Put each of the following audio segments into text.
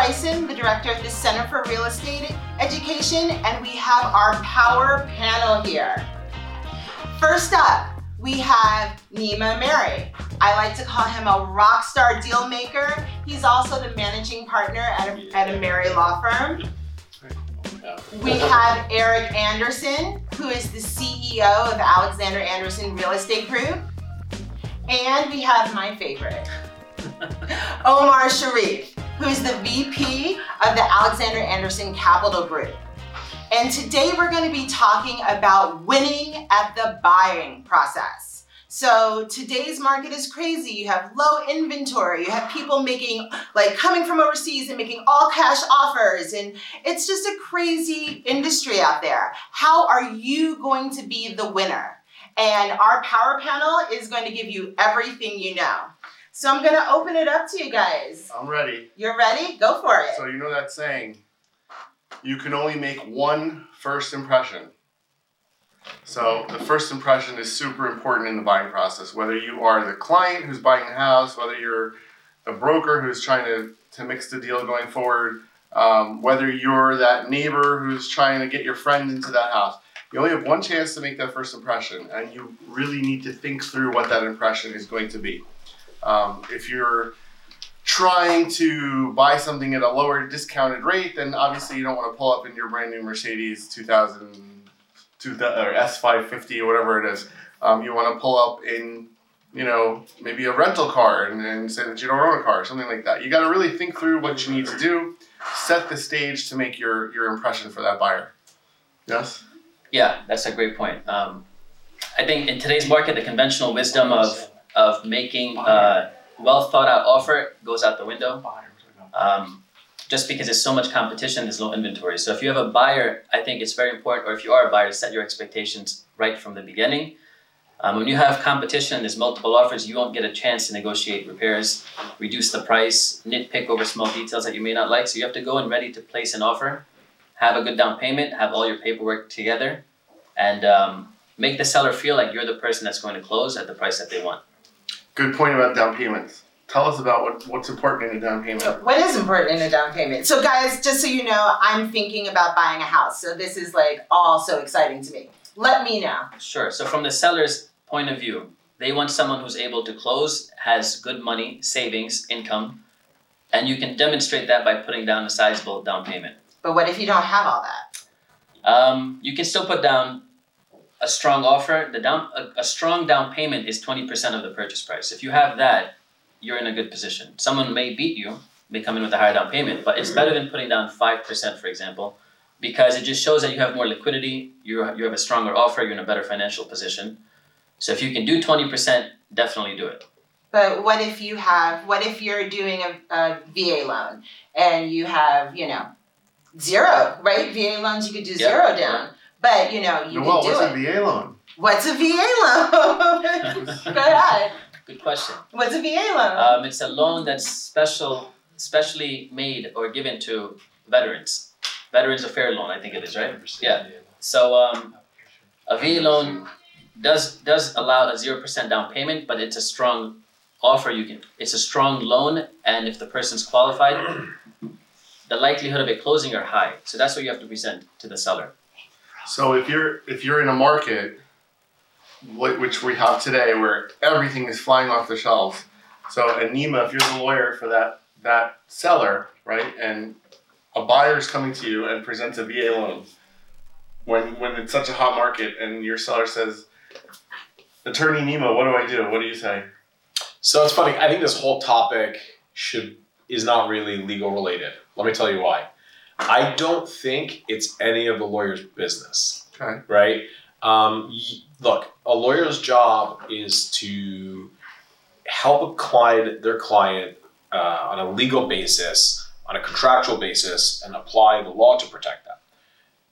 Frieson, the director of the Center for Real Estate Education, and we have our power panel here. First up, we have Nima Ameri. I like to call him a rock star deal maker. He's also the managing partner at a, at Ameri law firm. We have Eric Anderson, who is the CEO of Alexander Anderson Real Estate Group. And we have my favorite, Omar Sharif, who's the VP of the Alexander Anderson Capital Group. And today we're going to be talking about winning at the buying process. So today's market is crazy. You have low inventory. You have people making, like, coming from overseas and making all cash offers. And it's just a crazy industry out there. How are you going to be the winner? And our power panel is going to give you everything you know. So I'm to open it up to you guys. I'm ready. You're ready? Go for it. So you know that saying, you can only make one first impression. So the first impression is super important in the buying process. Whether you are the client who's buying the house, whether you're the broker who's trying to, to mix the deal going forward, um, whether you're that neighbor who's trying to get your friend into that house, you only have one chance to make that first impression, and you really need to think through what that impression is going to be. Um, if you're trying to buy something at a lower discounted rate, then obviously you don't want to pull up in your brand new Mercedes 2000 two or S five fifty or whatever it is. Um, you want to pull up in you know maybe a rental car and, and say that you don't own a car, or something like that. You got to really think through what you need to do, set the stage to make your your impression for that buyer. Yes. Yeah, that's a great point. Um, I think in today's market, the conventional wisdom of of making a well thought out offer goes out the window. Um, just because there's so much competition, there's low inventory. So if you have a buyer, I think it's very important, or if you are a buyer, set your expectations right from the beginning. Um, when you have competition, there's multiple offers, you won't get a chance to negotiate repairs, reduce the price, nitpick over small details that you may not like. So you have to go and ready to place an offer, have a good down payment, have all your paperwork together, and um, make the seller feel like you're the person that's going to close at the price that they want. Good point about down payments tell us about what, what's important in a down payment. What is important in a down payment? So, guys, just so you know, I'm thinking about buying a house. So, this is like all so exciting to me. Let me know. Sure. So, from the seller's point of view, they want someone who's able to close, has good money, savings, income, and you can demonstrate that by putting down a sizable down payment. But what if you don't have all that? Um, you can still put down a strong offer. The down a, a strong down payment is twenty percent of the purchase price. If you have that, you're in a good position. Someone may beat you, may come in with a higher down payment, but it's better than putting down 5%, for example, because it just shows that you have more liquidity, you you have a stronger offer, you're in a better financial position. So if you can do 20%, definitely do it. But what if you have, what if you're doing a, a VA loan and you have, you know, zero, right? VA loans, you could do zero yep. down. Yep. But, you know, you well, can do what's it. a VA loan? What's a VA loan? Go ahead. Good question. What's a VA loan? Um, it's a loan that's special, specially made or given to veterans. Veterans Affairs loan, I think it is, right? Yeah. So um, a VA loan does does allow a zero percent down payment, but it's a strong offer. You can. It's a strong loan, and if the person's qualified, the likelihood of it closing are high. So that's what you have to present to the seller. So if you're if you're in a market which we have today, where everything is flying off the shelves. So, Anima, if you're the lawyer for that that seller, right, and a buyer is coming to you and presents a VA loan, when when it's such a hot market, and your seller says, "Attorney Nima, what do I do?" What do you say? So it's funny. I think this whole topic should is not really legal related. Let me tell you why. I don't think it's any of the lawyer's business. Okay. Right. Um, look, a lawyer's job is to help a client, their client, uh, on a legal basis, on a contractual basis, and apply the law to protect them.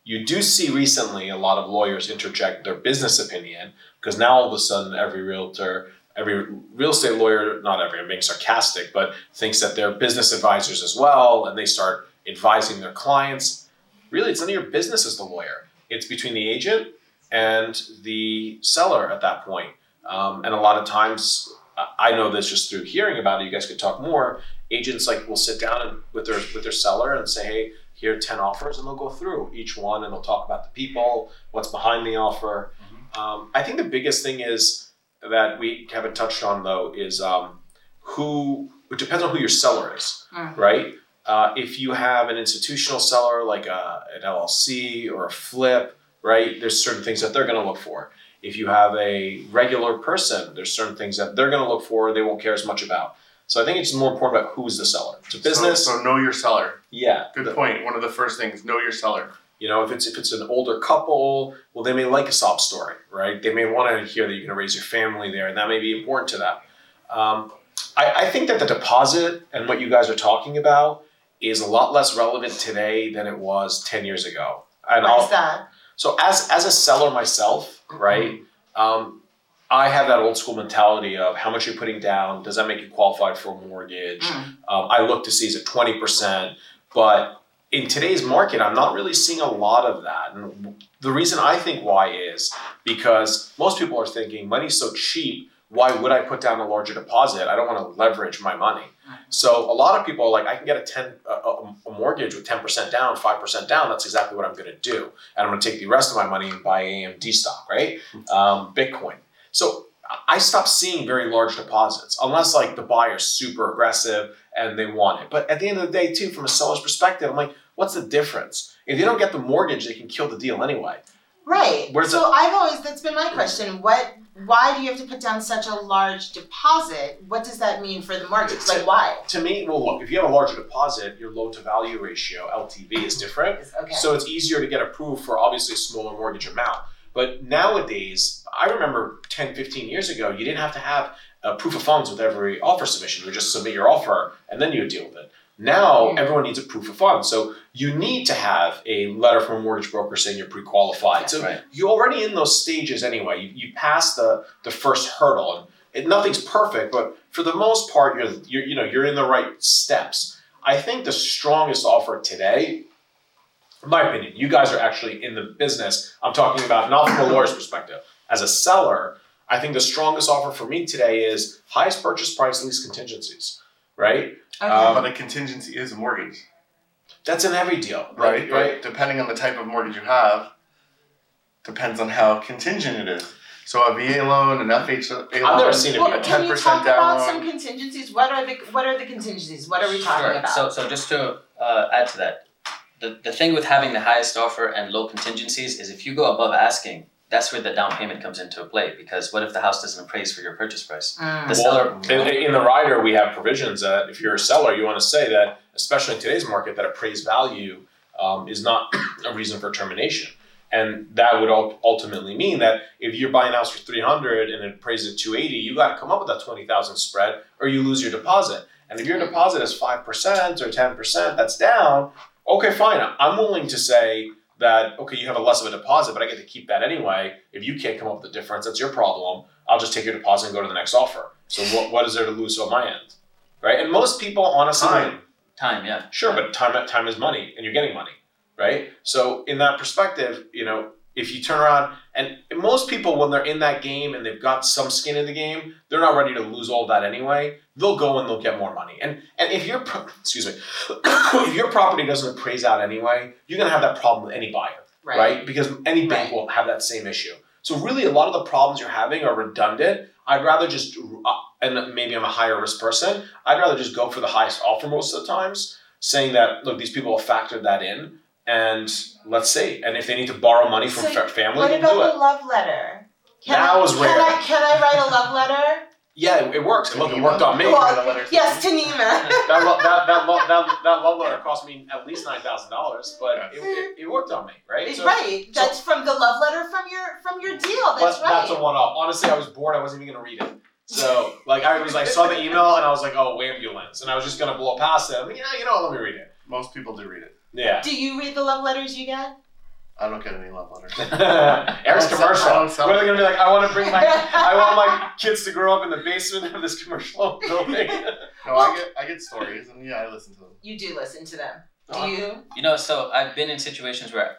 You do see recently a lot of lawyers interject their business opinion because now all of a sudden every realtor, every real estate lawyer, not every, I'm being sarcastic, but thinks that they're business advisors as well, and they start advising their clients. Really, it's none of your business as the lawyer. It's between the agent and the seller at that point. Um, and a lot of times, I- know this just through hearing about it. You guys could talk more. Agents like will sit down and, with their with their seller and say, "Hey, here are ten offers," and they'll go through each one and they'll talk about the people, what's behind the offer. Um, I think the biggest thing is that we haven't touched on though is um, who. It depends on who your seller is, Mm. right? Uh, if you have an institutional seller like a, an LLC or a flip, right? There's certain things that they're going to look for. If you have a regular person, there's certain things that they're going to look for. They won't care as much about. So I think it's more important about who's the seller. It's a business. So, so know your seller. yeah. Good the- point. One of the first things, know your seller. you know, if it's if it's an older couple, well, they may like a sob story, right? They may want to hear that you're going to raise your family there, and that may be important to them. Um, I, I think that the deposit and what you guys are talking about is a lot less relevant today than it was ten years ago. And Why is that? so as as a seller myself, right? Um, I have that old school mentality of how much you're putting down. Does that make you qualified for a mortgage? Mm. Um, I look to see is it twenty percent, but in today's market, I'm not really seeing a lot of that. And the reason I think why is because most people are thinking money's so cheap. Why would I put down a larger deposit? I don't want to leverage my money. So a lot of people are like, I can get a ten a, a, a mortgage with ten percent down, five percent down. That's exactly what I'm going to do, and I'm going to take the rest of my money and buy AMD stock, right? Um, Bitcoin. So I stopped seeing very large deposits unless like the buyer's super aggressive and they want it. But at the end of the day, too, from a seller's perspective, I'm like, what's the difference? If they don't get the mortgage, they can kill the deal anyway. Right. Where's so I've always that's been my question. What why do you have to put down such a large deposit? What does that mean for the mortgage? Like why? To me, well, look, if you have a larger deposit, your loan to value ratio (LTV) is different. Okay. So it's easier to get approved for obviously a smaller mortgage amount. But nowadays, I remember 10, 15 years ago, you didn't have to have a proof of funds with every offer submission. You would just submit your offer and then you would deal with it. Now everyone needs a proof of funds. So you need to have a letter from a mortgage broker saying you're pre-qualified. So Right. you're already in those stages anyway. You, you pass the, the first hurdle and it, nothing's perfect, but for the most part, you're, you're, you know, you're in the right steps. I think the strongest offer today in my opinion, you guys are actually in the business. I'm talking about not from a lawyer's perspective. As a seller, I think the strongest offer for me today is highest purchase price, least contingencies. Right? Okay. um, but a contingency is a mortgage, That's in every deal. right? Right. But depending on the type of mortgage you have, depends on how contingent it is. So a VA loan, an FHA loan, I've never seen it well, be a can you talk about loan. some contingencies? What are the what are the contingencies? What are we talking Sure. about? So, so just to uh, add to that, the, the thing with having the highest offer and low contingencies is if you go above asking, that's where the down payment comes into play. Because what if the house doesn't appraise for your purchase price? Mm. The seller, In, in the rider, we have provisions that if you're a seller, you want to say that, especially in today's market, that appraised value um, is not a reason for termination. And that would ultimately mean that if you're buying a house for 300 and it appraised at 280, you got to come up with that 20,000 spread or you lose your deposit. And if your deposit is 5% or 10%, that's down, okay, fine. I'm willing to say that, okay, you have a less of a deposit, but I get to keep that anyway. If you can't come up with the difference, that's your problem. I'll just take your deposit and go to the next offer. So what, what is there to lose on my end? Right? And most people, honestly, Time. time, yeah. Sure, but time time is money, and you're getting money, right? So in that perspective, you know, if you turn around and most people when they're in that game and they've got some skin in the game, they're not ready to lose all that anyway. They'll go and they'll get more money. And and if your excuse me, if your property doesn't appraise out anyway, you're gonna have that problem with any buyer, right? Because any bank Right. will have that same issue. So really, a lot of the problems you're having are redundant. I'd rather just, uh, and maybe I'm a higher risk person. I'd rather just go for the highest offer most of the times, saying that look, these people have factored that in, and let's see. And if they need to borrow money from So fa- family, What we'll about do it. the love letter? Can That I, was can rare. I, can I write a love letter? Yeah, it, it works. Look, it worked on me. Well, the. Yes, to Nima. that, lo- that, that, lo- that, that love letter cost me at least nine thousand dollars, but it, it, it worked on me, right? So- right. That's from the love letter from your from your deal. That's But right. That's a one off. Honestly, I was bored. I wasn't even gonna read it. So like I was like saw the email and I was like, oh, ambulance, and I was just gonna blow past it. I'm like, yeah, you know, let me read it. Most people do read it. Yeah. Do you read the love letters you get? I don't get any love letters. Eric's I don't commercial. I What are they gonna be like? I want to bring my, I want my kids to grow up in the basement of this commercial building. No, I get I get stories and yeah, I listen to them. You do listen to them. Do you? You know, so I've been in situations where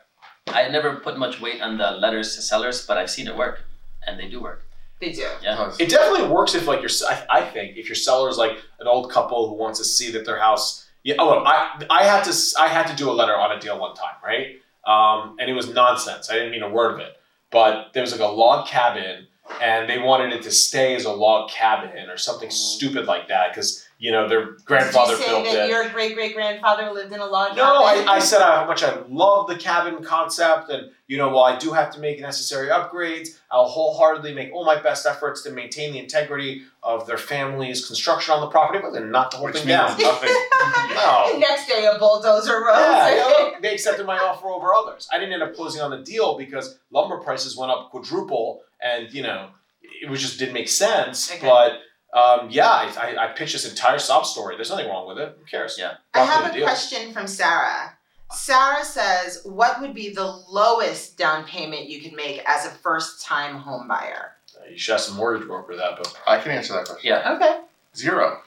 I never put much weight on the letters to sellers, but I've seen it work, and they do work. They do. Yeah. It definitely works if like your I, I think if your seller's like an old couple who wants to see that their house. Yeah. Oh, I I had to I had to do a letter on a deal one time, right? Um, and it was nonsense. I didn't mean a word of it. But there was like a log cabin, and they wanted it to stay as a log cabin or something stupid like that because you know their grandfather Did you say built that it. your great great grandfather lived in a log No, I, cabin? I said how much I love the cabin concept, and you know, while I do have to make necessary upgrades, I'll wholeheartedly make all my best efforts to maintain the integrity of their family's construction on the property, but then knock the whole Which thing means down. nothing. No. Next day, a bulldozer rolls Yeah, you know, they accepted my offer over others. I didn't end up closing on the deal because lumber prices went up quadruple, and you know, it was just didn't make sense. Okay. But um, yeah, I, I, I pitched this entire sob story. There's nothing wrong with it. Who cares? Yeah. I Got have a deal. question from Sarah. Sarah says, "What would be the lowest down payment you could make as a first-time home buyer?" You should ask a mortgage broker that, but I can answer that question. Yeah. Okay. Zero.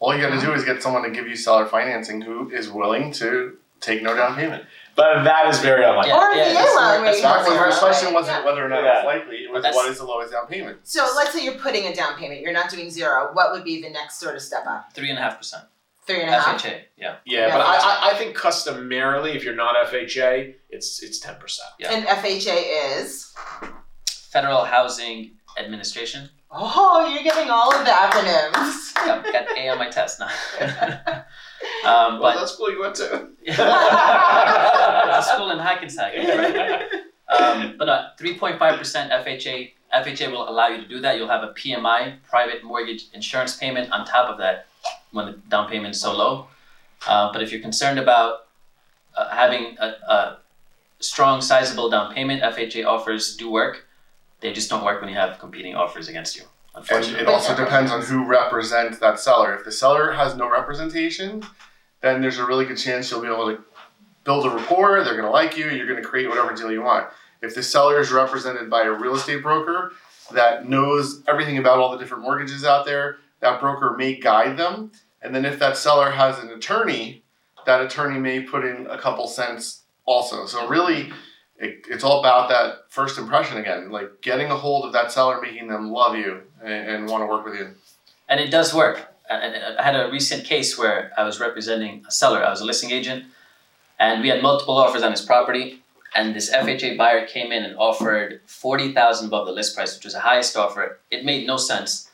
All you got to do is get someone to give you seller financing who is willing to take no down payment. But that is very unlikely. Yeah, or a yeah, VA that's loan where- where that's you where have That was zero. my question wasn't Yeah. whether or not Yeah. it's likely. It was that's- what is the lowest down payment. So let's say you're putting a down payment. You're not doing zero. What would be the next sort of step up? Three and a half percent. Three and a half. FHA. Yeah. Yeah, Yeah. but I, I, I think customarily, if you're not FHA, it's it's ten percent. Yeah. And FHA is. Federal Housing Administration. Oh, you're getting all of the acronyms. Yeah, got A on my test now. um, but that's cool. You went to. a school in Hackensack. Right? Um, but no, 3.5% FHA. FHA will allow you to do that. You'll have a PMI, private mortgage insurance payment, on top of that when the down payment is so low. Uh, but if you're concerned about uh, having a, a strong, sizable down payment, FHA offers do work. They just don't work when you have competing offers against you, And it also depends on who represents that seller. If the seller has no representation, then there's a really good chance you'll be able to build a rapport. They're going to like you. You're going to create whatever deal you want. If the seller is represented by a real estate broker that knows everything about all the different mortgages out there, that broker may guide them. And then if that seller has an attorney, that attorney may put in a couple cents also. So really, it, it's all about that first impression again, like getting a hold of that seller, making them love you and, and want to work with you. and it does work. I had a recent case where I was representing a seller. I was a listing agent, and we had multiple offers on his property. And this FHA buyer came in and offered forty thousand above the list price, which was the highest offer. It made no sense.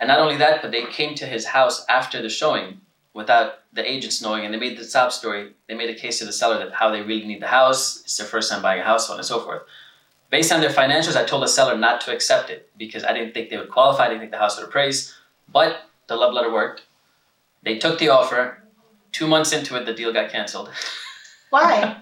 And not only that, but they came to his house after the showing without the agents knowing, and they made the sob story. They made a case to the seller that how they really need the house. It's their first time buying a house, so on and so forth. Based on their financials, I told the seller not to accept it because I didn't think they would qualify. I didn't think the house would appraise. But the love letter worked. They took the offer. Two months into it, the deal got canceled Why?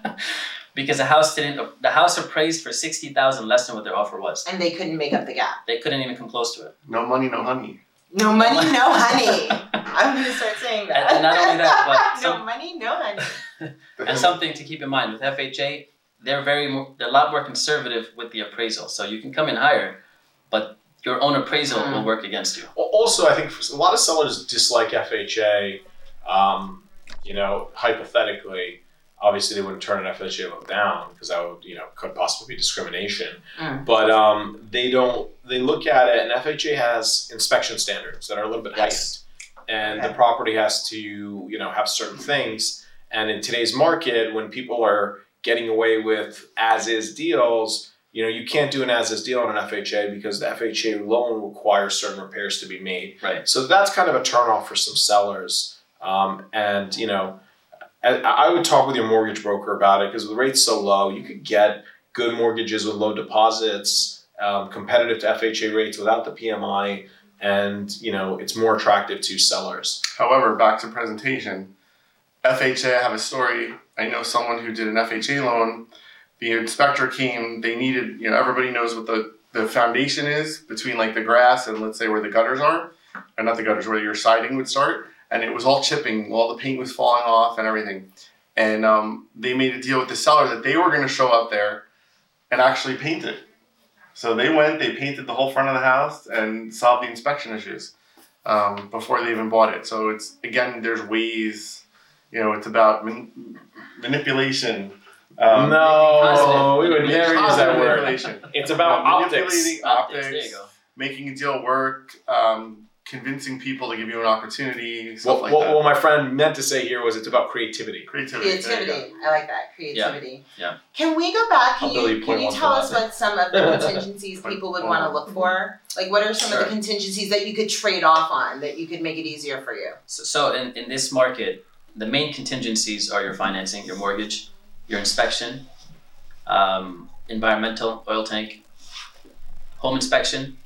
because the house didn't. The house appraised for sixty thousand less than what their offer was. And they couldn't make up the gap. They couldn't even come close to it. No money, no honey. No money, no honey. I'm gonna start saying that. And- and not only that, but no some- money, no honey. And something to keep in mind with FHA, they're very more, they're a lot more conservative with the appraisal. So you can come in higher, but your own appraisal will work against you. Also, I think a lot of sellers dislike FHA. Um, you know, hypothetically, obviously they wouldn't turn an FHA loan down because that would, you know, could possibly be discrimination. Mm. But um, they don't. They look at it, and FHA has inspection standards that are a little bit Yes. heightened, and Okay. the property has to, you know, have certain things. And in today's market, when people are getting away with as-is deals, you know, you can't do an as-is deal on an FHA because the FHA loan requires certain repairs to be made. Right. So that's kind of a turnoff for some sellers. Um, and you know, I, I would talk with your mortgage broker about it because the rate's so low, you could get good mortgages with low deposits, um, competitive to FHA rates without the PMI, and you know, it's more attractive to sellers. However, back to presentation, FHA, I have a story. I know someone who did an FHA loan. The inspector came, they needed, you know, everybody knows what the, the foundation is between like the grass and let's say where the gutters are, and not the gutters, where your siding would start. And it was all chipping, all the paint was falling off and everything. And um, they made a deal with the seller that they were going to show up there and actually paint it. So they went, they painted the whole front of the house and solved the inspection issues um, before they even bought it. So it's again, there's ways, you know, it's about manipulation. Um, no, we would never use that word. manipulation. It's about optics. manipulating Optics, optics. there you go. making a deal work, um, convincing people to give you an opportunity, stuff What, like what, that. what my friend meant to say here was it's about creativity. Creativity. there you go. Creativity. I like that. Creativity. yeah. Can we go back? Can I'll you, you can you tell us what some of the contingencies people would want to look for? Like, what are some of the contingencies that you could trade off on that you could make it easier for you? So, so in, in this market, the main contingencies are your financing, your mortgage, your inspection, um, environmental, oil tank, home inspection.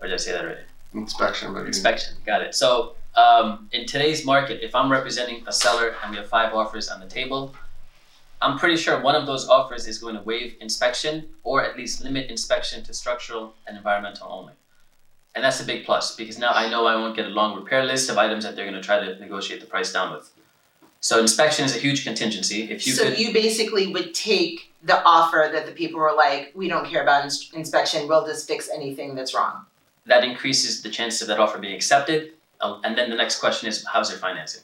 Or did I say that already? Inspection, but you- Inspection, got it. So um, in today's market, if I'm representing a seller and we have five offers on the table, I'm pretty sure one of those offers is going to waive inspection or at least limit inspection to structural and environmental only. And that's a big plus because now I know I won't get a long repair list of items that they're going to try to negotiate the price down with. So inspection is a huge contingency. If you so could, you basically would take the offer that the people were like, we don't care about ins- inspection, we'll just fix anything that's wrong. that increases the chances of that offer being accepted. Uh, and then the next question is, how's your financing?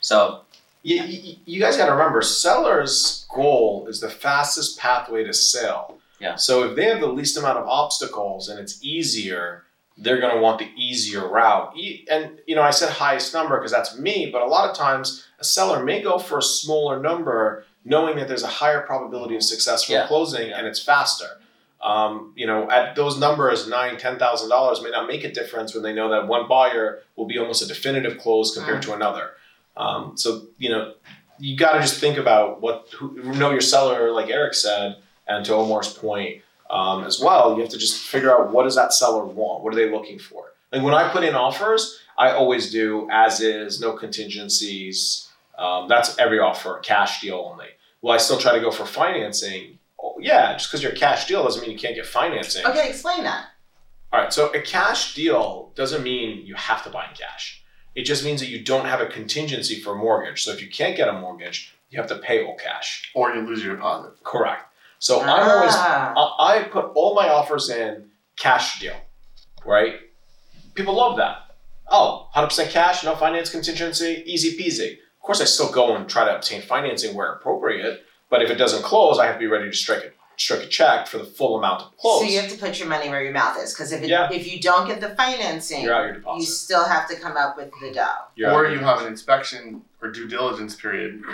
So You, you, you guys got to remember, seller's goal is the fastest pathway to sale. Yeah. So if they have the least amount of obstacles and it's easier, they're going to want the easier route. And you know, I said highest number because that's me, but a lot of times a seller may go for a smaller number, knowing that there's a higher probability of successful Yeah. closing and it's faster. Um, you know, at those numbers, nine, ten thousand dollars may not make a difference when they know that one buyer will be almost a definitive close compared to another. Um, so you know, you got to just think about what who, know your seller, like Eric said, and to Omar's point um, as well. You have to just figure out what does that seller want. What are they looking for? Like when I put in offers, I always do as is, no contingencies. Um, that's every offer, cash deal only. Will I still try to go for financing? Oh, yeah, just because you're a cash deal doesn't mean you can't get financing. Okay, explain that. All right, so a cash deal doesn't mean you have to buy in cash. It just means that you don't have a contingency for a mortgage. So if you can't get a mortgage, you have to pay all cash. or you lose your deposit. Correct. So I'm always Ah. I I put all my offers in cash deal, right? People love that. Oh, 100% cash, no finance contingency, easy peasy. Of course, I still go and try to obtain financing where appropriate, but if it doesn't close, I have to be ready to strike a strike a check for the full amount to close. So you have to put your money where your mouth is, because if it, Yeah. if you don't get the financing, You're out your deposit. you still have to come up with the dough. You're or your you have an inspection or due diligence period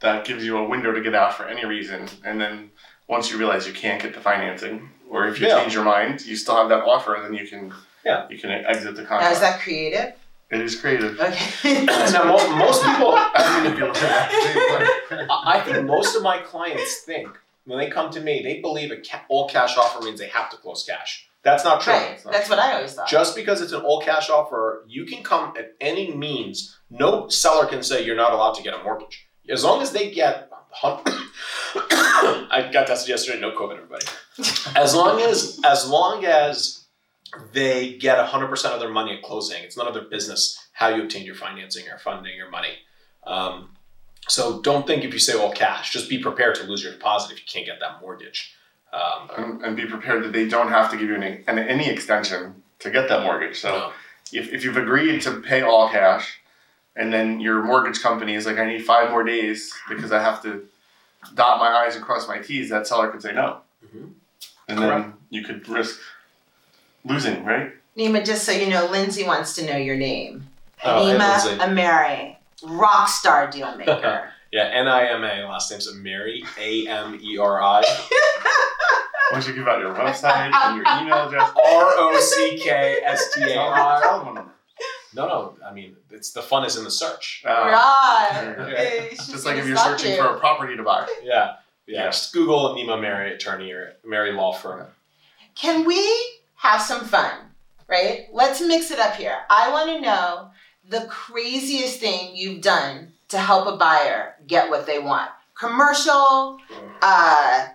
that gives you a window to get out for any reason, and then once you realize you can't get the financing, or if you Yeah. change your mind, you still have that offer, and then you can Yeah. you can exit the Now, contract. is that creative? it is creative. Okay. now, most, most people, I mean, if you that, I I think most of my clients think when they come to me, they believe a ca- all cash offer means they have to close cash. That's not true. right. That's what I always thought. Just because it's an all cash offer, you can come at any means. No seller can say you're not allowed to get a mortgage. As long as they get, I got tested yesterday. No COVID, everybody. As long as as long as they get hundred percent of their money at closing, it's none of their business how you obtain your financing or funding or money. Um, so don't think if you say all cash. Just be prepared to lose your deposit if you can't get that mortgage. Um, and, and be prepared that they don't have to give you any, an, any extension to get that mortgage. So no. if, if you've agreed to pay all cash, and then your mortgage company is like, I need five more days because I have to dot my I's and cross my T's, that seller could say no. Mhm. And then you could risk losing, right? Nima, just so you know, Lindsay wants to know your name. Oh, Nima Lindsay. Ameri, rock star deal maker. Yeah, N I M A. Last name's Ameri A M E R I. Why don't you give out your website and your email address? R O C K S T A Tell R. telephone number. No, no. I mean, it's the fun is in the search. Uh, right. yeah. Just like if you're searching you. for a property to buy. Yeah, yeah. Yeah. Just Google Nima Ameri attorney or Ameri law firm. Can we have some fun? Right? Let's mix it up here. I want to know the craziest thing you've done to help a buyer get what they want. Commercial, uh,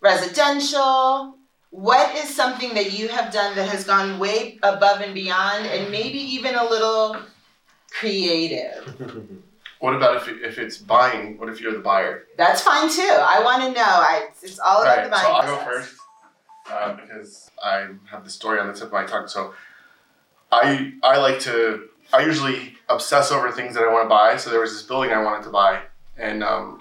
residential. What is something that you have done that has gone way above and beyond, and maybe even a little creative? What about if, if it's buying? What if you're the buyer? That's fine too. I want to know. I, it's all about Right, the buying so I'll go first uh, because I have the story on the tip of my tongue. So I I like to I usually obsess over things that I want to buy. So there was this building I wanted to buy, and um,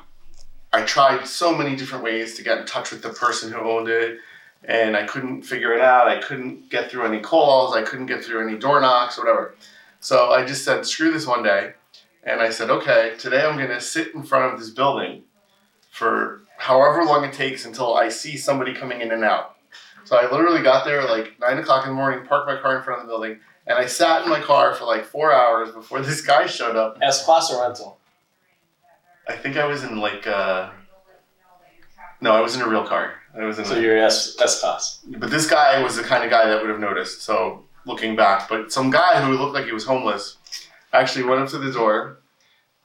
I tried so many different ways to get in touch with the person who owned it, and I couldn't figure it out. I couldn't get through any calls. I couldn't get through any door knocks, whatever. So I just said, screw this one day. And I said, okay, today I'm going to sit in front of this building for however long it takes until I see somebody coming in and out. So I literally got there like nine o'clock in the morning, parked my car in front of the building, and I sat in my car for like four hours before this guy showed up. S class or rental? I think I was in like, uh, no, I was in a real car. I was in. So you're S S class. But this guy was the kind of guy that would have noticed. So looking back, but some guy who looked like he was homeless actually went up to the door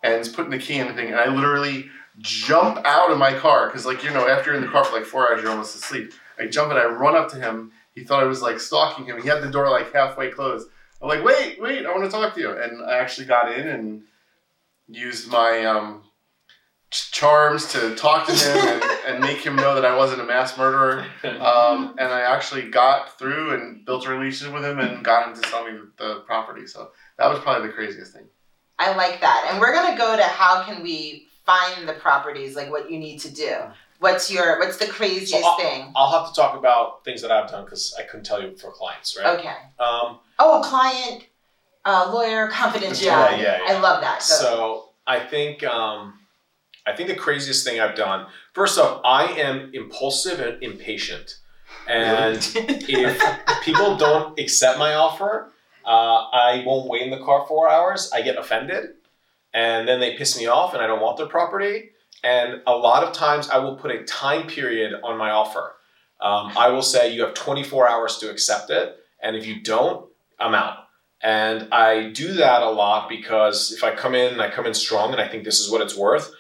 and is putting the key in the thing, and I literally jump out of my car because, like you know, after you're in the car for like four hours, you're almost asleep. I jump and I run up to him. He thought I was like stalking him. He had the door like halfway closed. I'm like, wait, wait, I want to talk to you. And I actually got in and used my um, charms to talk to him and, and make him know that I wasn't a mass murderer. Um, and I actually got through and built a relationship with him and got him to sell me the property. So that was probably the craziest thing. I like that. And we're gonna go to how can we find the properties, like what you need to do. What's your what's the craziest So, uh, thing? I'll have to talk about things that I've done because I couldn't tell you for clients, right? Okay. Um, Oh, client, uh, lawyer confidentiality. Yeah, yeah, yeah. I love that. So, So I think um, I think the craziest thing I've done. First off, I am impulsive and impatient, and if people don't accept my offer, uh, I won't wait in the car four hours. I get offended, and then they piss me off, and I don't want their property. And a lot of times, I will put a time period on my offer. Um, I will say you have 24 hours to accept it, and if you don't, I'm out. And I do that a lot because if I come in and I come in strong and I think this is what it's worth,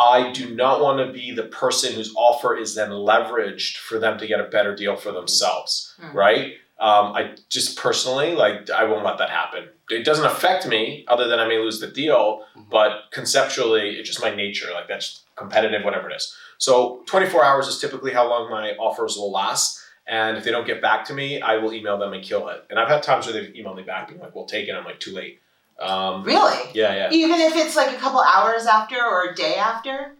I do not want to be the person whose offer is then leveraged for them to get a better deal for themselves, Hmm. right? Um, I just personally, like, I won't let that happen. It doesn't affect me other than I may lose the deal, but conceptually, it's just my nature. Like, that's competitive, whatever it is. So, 24 hours is typically how long my offers will last. And if they don't get back to me, I will email them and kill it. And I've had times where they've emailed me back being like, we'll take it. I'm like, too late. Um, really? yeah, yeah. Even if it's like a couple hours after or a day after?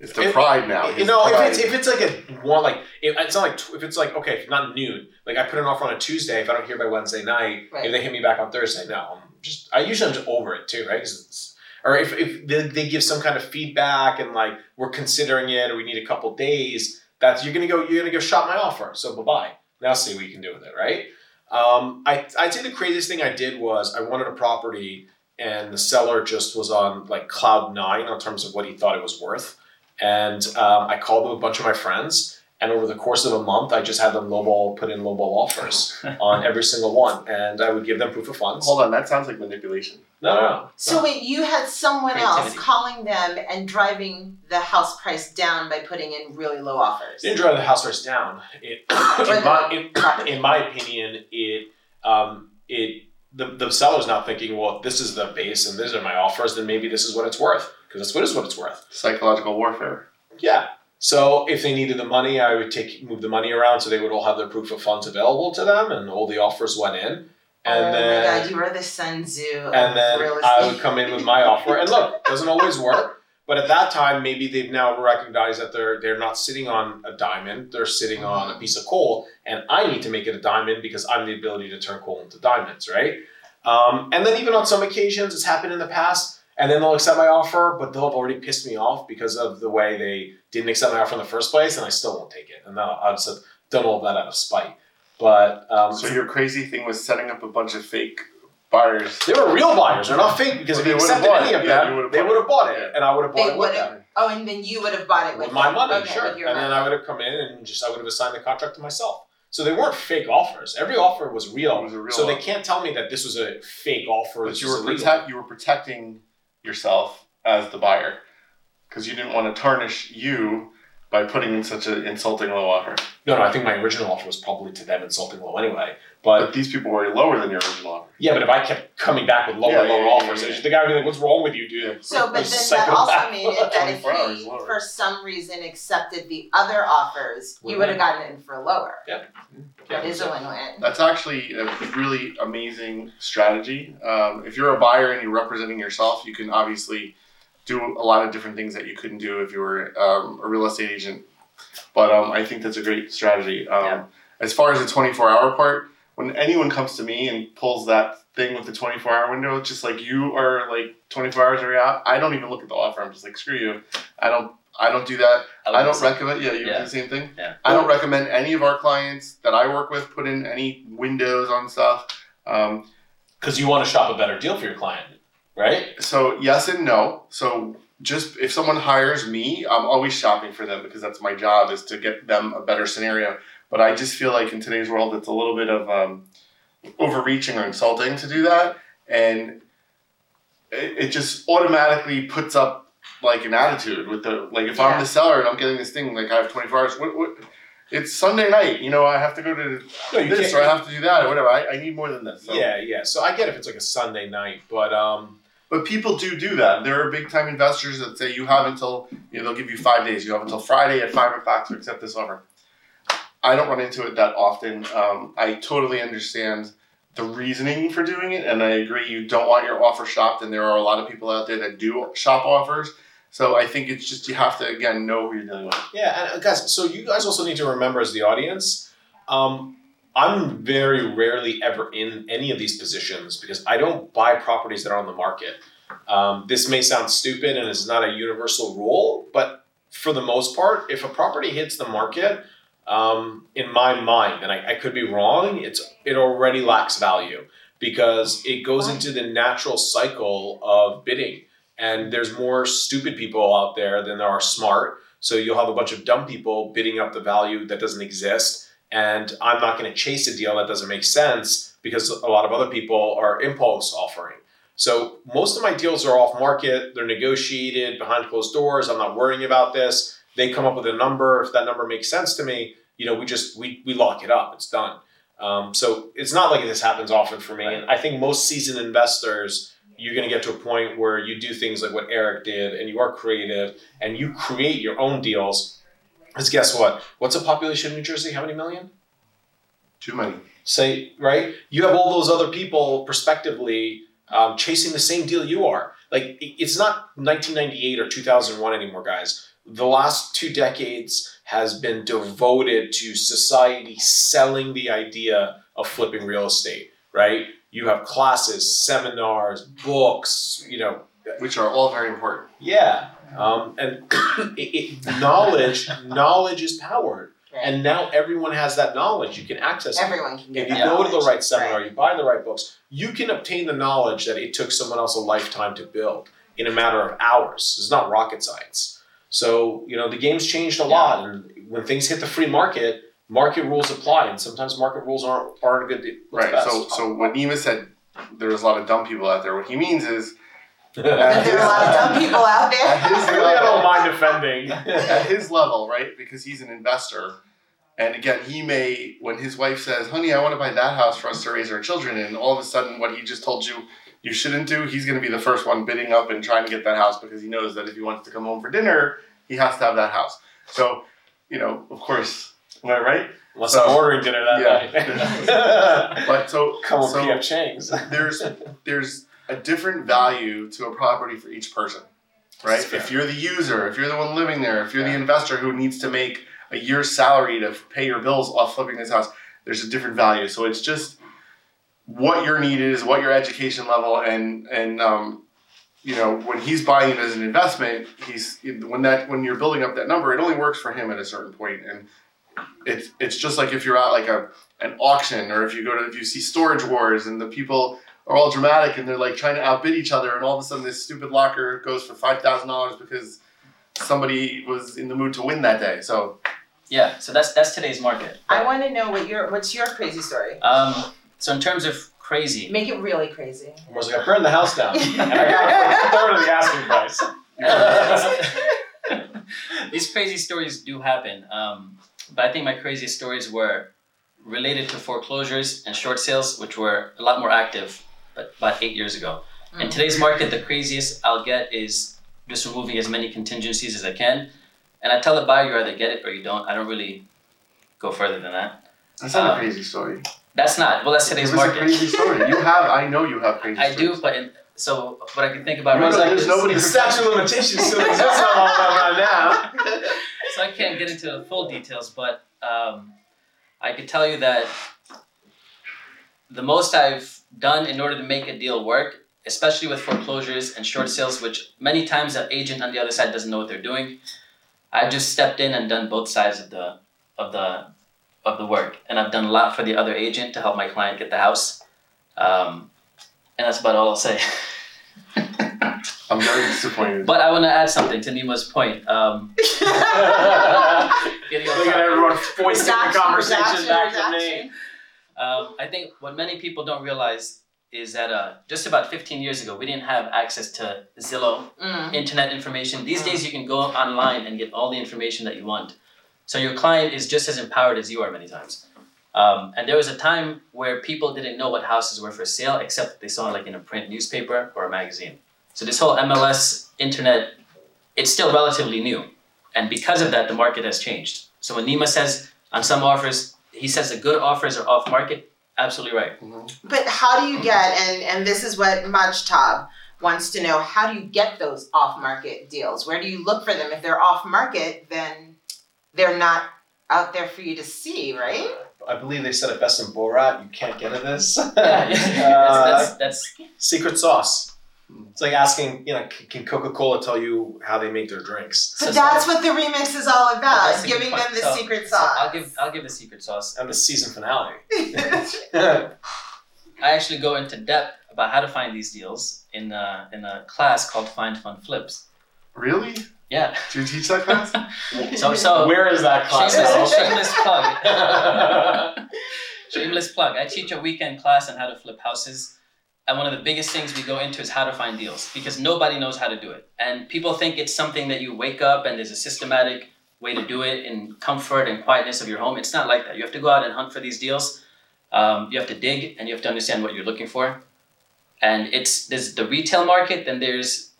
It's the It- pride now. You know, if it's if it's like a one like if, it's not like tw- if it's like okay, if not noon, like I put an offer on a Tuesday. If I don't hear by Wednesday night, Right. if they hit me back on Thursday, no, I'm just I usually I'm just over it too, right? 'Cause it's- or if, if they, they give some kind of feedback and like we're considering it or we need a couple days, that's you're gonna go you're gonna go shot my offer. So bye bye. Now see what you can do with it, right? Um, I I'd say the craziest thing I did was I wanted a property and the seller just was on like cloud nine in terms of what he thought it was worth. And um, I called a bunch of my friends, and over the course of a month, I just had them lowball put in lowball offers on every single one, and I would give them proof of funds. Hold on, that sounds like manipulation. No, no, no. So wait, you had someone else Creativity. calling them and driving the house price down by putting in really low offers. It didn't drive the house price down. It, in, my, in, in my opinion, it um, it the, the seller's not thinking, well, if this is the base and these are my offers, then maybe this is what it's worth because that's what is what it's worth. Psychological warfare. Yeah. So if they needed the money, I would take move the money around so they would all have their proof of funds available to them, and all the offers went in. And oh then my god, you are the Sun Tzu and then real I would come in with my offer. And look, it doesn't always work, but at that time, maybe they've now recognized that they're they're not sitting on a diamond; they're sitting on a piece of coal, and I need to make it a diamond because I'm the ability to turn coal into diamonds, right? Um, and then even on some occasions, it's happened in the past, and then they'll accept my offer, but they'll have already pissed me off because of the way they didn't accept my offer in the first place, and I still won't take it. And I'll, I'll just have done all of that out of spite. But um, So your crazy thing was setting up a bunch of fake buyers. They were real buyers. They're not fake because Well, if you would've accepted bought any of Yeah, them, you they would have bought it, and I would have bought They it with them. Oh, and then you would have bought it with, With my them. money, okay, sure. With And your then. I would have come in and just I would have assigned the contract to myself. So they weren't fake offers. Every offer was real. It was a real so they can't tell me that this was a fake offer. But you were illegal. protect you were protecting yourself as the buyer because you didn't want to tarnish you by putting in such an insulting low offer. No, no. I think my original offer was probably to them insulting low anyway. But But these people were lower than your original offer. yeah, but if I kept coming back with lower, Yeah, yeah, lower yeah, offers, yeah, yeah. the guy would be like, "What's wrong with you, dude?" So, but then It's that also psychopath. made it that if he, for some reason, accepted the other offers, you Would would have gotten in for lower. Yeah. That is a win-win. That's actually a really amazing strategy. Um, if you're a buyer and you're representing yourself, you can obviously do a lot of different things that you couldn't do if you were um, a real estate agent But um, I think that's a great strategy. Um, Yeah. As far as the 24 hour part, when anyone comes to me and pulls that thing with the 24 hour window, it's just like you are like 24 hours are out. I don't even look at the offer. I'm just like, screw you. I don't. I don't do that. I don't recommend. Yeah, you do the same thing. Yeah. I don't recommend any of our clients that I work with put in any windows on stuff. Um, Because you want to shop a better deal for your client, right? so yes and no. So just if someone hires me, I'm always shopping for them because that's my job is to get them a better scenario. But I just feel like in today's world, it's a little bit of um, overreaching or insulting to do that, and it, it just automatically puts up like an attitude with the like if I'm the seller and I'm getting this thing like I have 24 hours. What, what, it's Sunday night, you know. I have to go to No, this or I have to do that or whatever. I, I need more than this. So. Yeah, yeah. So I get if it's like a Sunday night, but um, But people do do that. There are big time investors that say you have until you know they'll give you five days. You have until Friday at five o'clock to accept this offer. I don't run into it that often. Um, I totally understand the reasoning for doing it, and I agree you don't want your offer shopped. And there are a lot of people out there that do shop offers. So I think it's just you have to again know who you're dealing with. yeah, and uh, guys. So you guys also need to remember as the audience, um, I'm very rarely ever in any of these positions because I don't buy properties that are on the market. Um, this may sound stupid and it's not a universal rule, but for the most part, if a property hits the market, um, in my mind, and I, I could be wrong, it's it already lacks value because it goes into the natural cycle of bidding. And there's more stupid people out there than there are smart. So you'll have a bunch of dumb people bidding up the value that doesn't exist. And I'm not going to chase a deal that doesn't make sense because a lot of other people are impulse offering. So most of my deals are off market. They're negotiated behind closed doors. I'm not worrying about this. They come up with a number. If that number makes sense to me, you know, we just we we lock it up. It's done. Um, so it's not like this happens often for me. And I think most seasoned investors, you're going to get to a point where you do things like what Eric did, and you are creative, and you create your own deals. Because guess what? What's the population of New Jersey? How many million? Too many. say right you have all those other people prospectively um, chasing the same deal you are like it's not 1998 or 2001 anymore guys the last two decades has been devoted to society selling the idea of flipping real estate right you have classes seminars books you know Which are all very important. yeah um, and it, it, knowledge knowledge is powered and now everyone has that knowledge you can access it Everyone can get if you that go to the right seminar, you buy the right books, you can obtain the knowledge that it took someone else a lifetime to build in a matter of hours. It's not rocket science. So, you know, the game's changed a lot. And when things hit the free market, market rules apply. And sometimes market rules aren't, aren't a good what's Right. best. So so what Nima said, there's a lot of dumb people out there. What he means is There are a lot of dumb people out there. Really, I don't mind offending. at his level, right? Because he's an investor. And again, he may, when his wife says, honey, I want to buy that house for us to raise our children and all of a sudden, what he just told you you shouldn't do, he's going to be the first one bidding up and trying to get that house because he knows that if he wants to come home for dinner, he has to have that house. So, you know, of course, am I right? Unless So- I'm ordering dinner that night. But so, Come on, so PF Chang's. there's there's a different value to a property for each person, right? If you're the user, if you're the one living there, if you're the investor who needs to make a year's salary to pay your bills off flipping this house, there's a different value. So it's just what your need is, what your education level, and and um, you know when he's buying it as an investment, he's when that when you're building up that number, it only works for him at a certain point, and it's it's just like if you're at like a an auction or if you go to if you see storage wars and the people are all dramatic and they're like trying to outbid each other and all of a sudden this stupid locker goes for five thousand dollars because somebody was in the mood to win that day. So Yeah, so that's that's today's market. I want to know what your what's your crazy story. Um, so in terms of crazy, Make it really crazy. I was like, I burned the house down. and I got a third of the asking price. these crazy stories do happen. Um, but I think my craziest stories were related to foreclosures and short sales, which were a lot more active, but about eight years ago. In Mm. today's market, the craziest I'll get is just removing as many contingencies as I can. And I tell the buyer you either get it or you don't. I don't really go further than that. that's not Um, a crazy story. That's not. Well, that's today's Give us a crazy story. You have. I know you have crazy I stories. do, but in, so what I can think about right no, now there's is- nobody- The statute of limitations still exists on all that right now. so I can't get into the full details, but um, I could tell you that the most I've done in order to make a deal work, especially with foreclosures and short sales, which many times the agent on the other side doesn't know what they're doing. I've just stepped in and done both sides of the of the of the work, and I've done a lot for the other agent to help my client get the house, um, and that's about all I'll say. I'm very disappointed. But I want to add something to Nima's point. Um, getting off Look at everyone foisting the conversation back to me. Um, I think what many people don't realize is that uh, just about 15 years ago, we didn't have access to Zillow, Mm. internet information. These Mm. days, you can go online and get all the information that you want. So your client is just as empowered as you are many times. Um, and there was a time where people didn't know what houses were for sale except they saw it like in a print newspaper or a magazine. So this whole MLS, internet, it's still relatively new. And because of that, the market has changed. So when Nima says on some offers, he says the good offers are off market, absolutely right. But how do you get and and this is what Majtab wants to know, how do you get those off market deals? Where do you look for them? If they're off market, then they're not out there for you to see, right? I believe they said it best in Borat. You can't get at this. Yeah, Uh, that's, that's, that's secret sauce. It's like asking, you know, can Coca Cola tell you how they make their drinks? But So- that's what the remix is all about, That's a good giving them the So- secret so sauce. I'll give I'll give the secret sauce. And the season finale. I actually go into depth about how to find these deals in a, in a class called Find Fun Flips. Really? Yeah. Do you teach that class? So so Where is that class? shameless, shameless plug. shameless plug. I teach a weekend class on how to flip houses. And one of the biggest things we go into is how to find deals because nobody knows how to do it. And people think it's something that you wake up and there's a systematic way to do it in comfort and quietness of your home. It's not like that. You have to go out and hunt for these deals. Um, you have to dig and you have to understand what you're looking for. And it's there's the retail market, then there's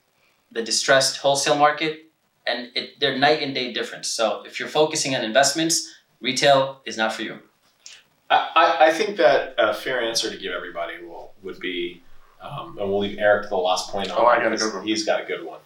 the distressed wholesale market, and it they're night and day difference. So if you're focusing on investments, retail is not for you. I, I, think that a fair answer to give everybody would be, um, and we'll leave Eric to the last point on Oh, I got a good one. He's got a good one.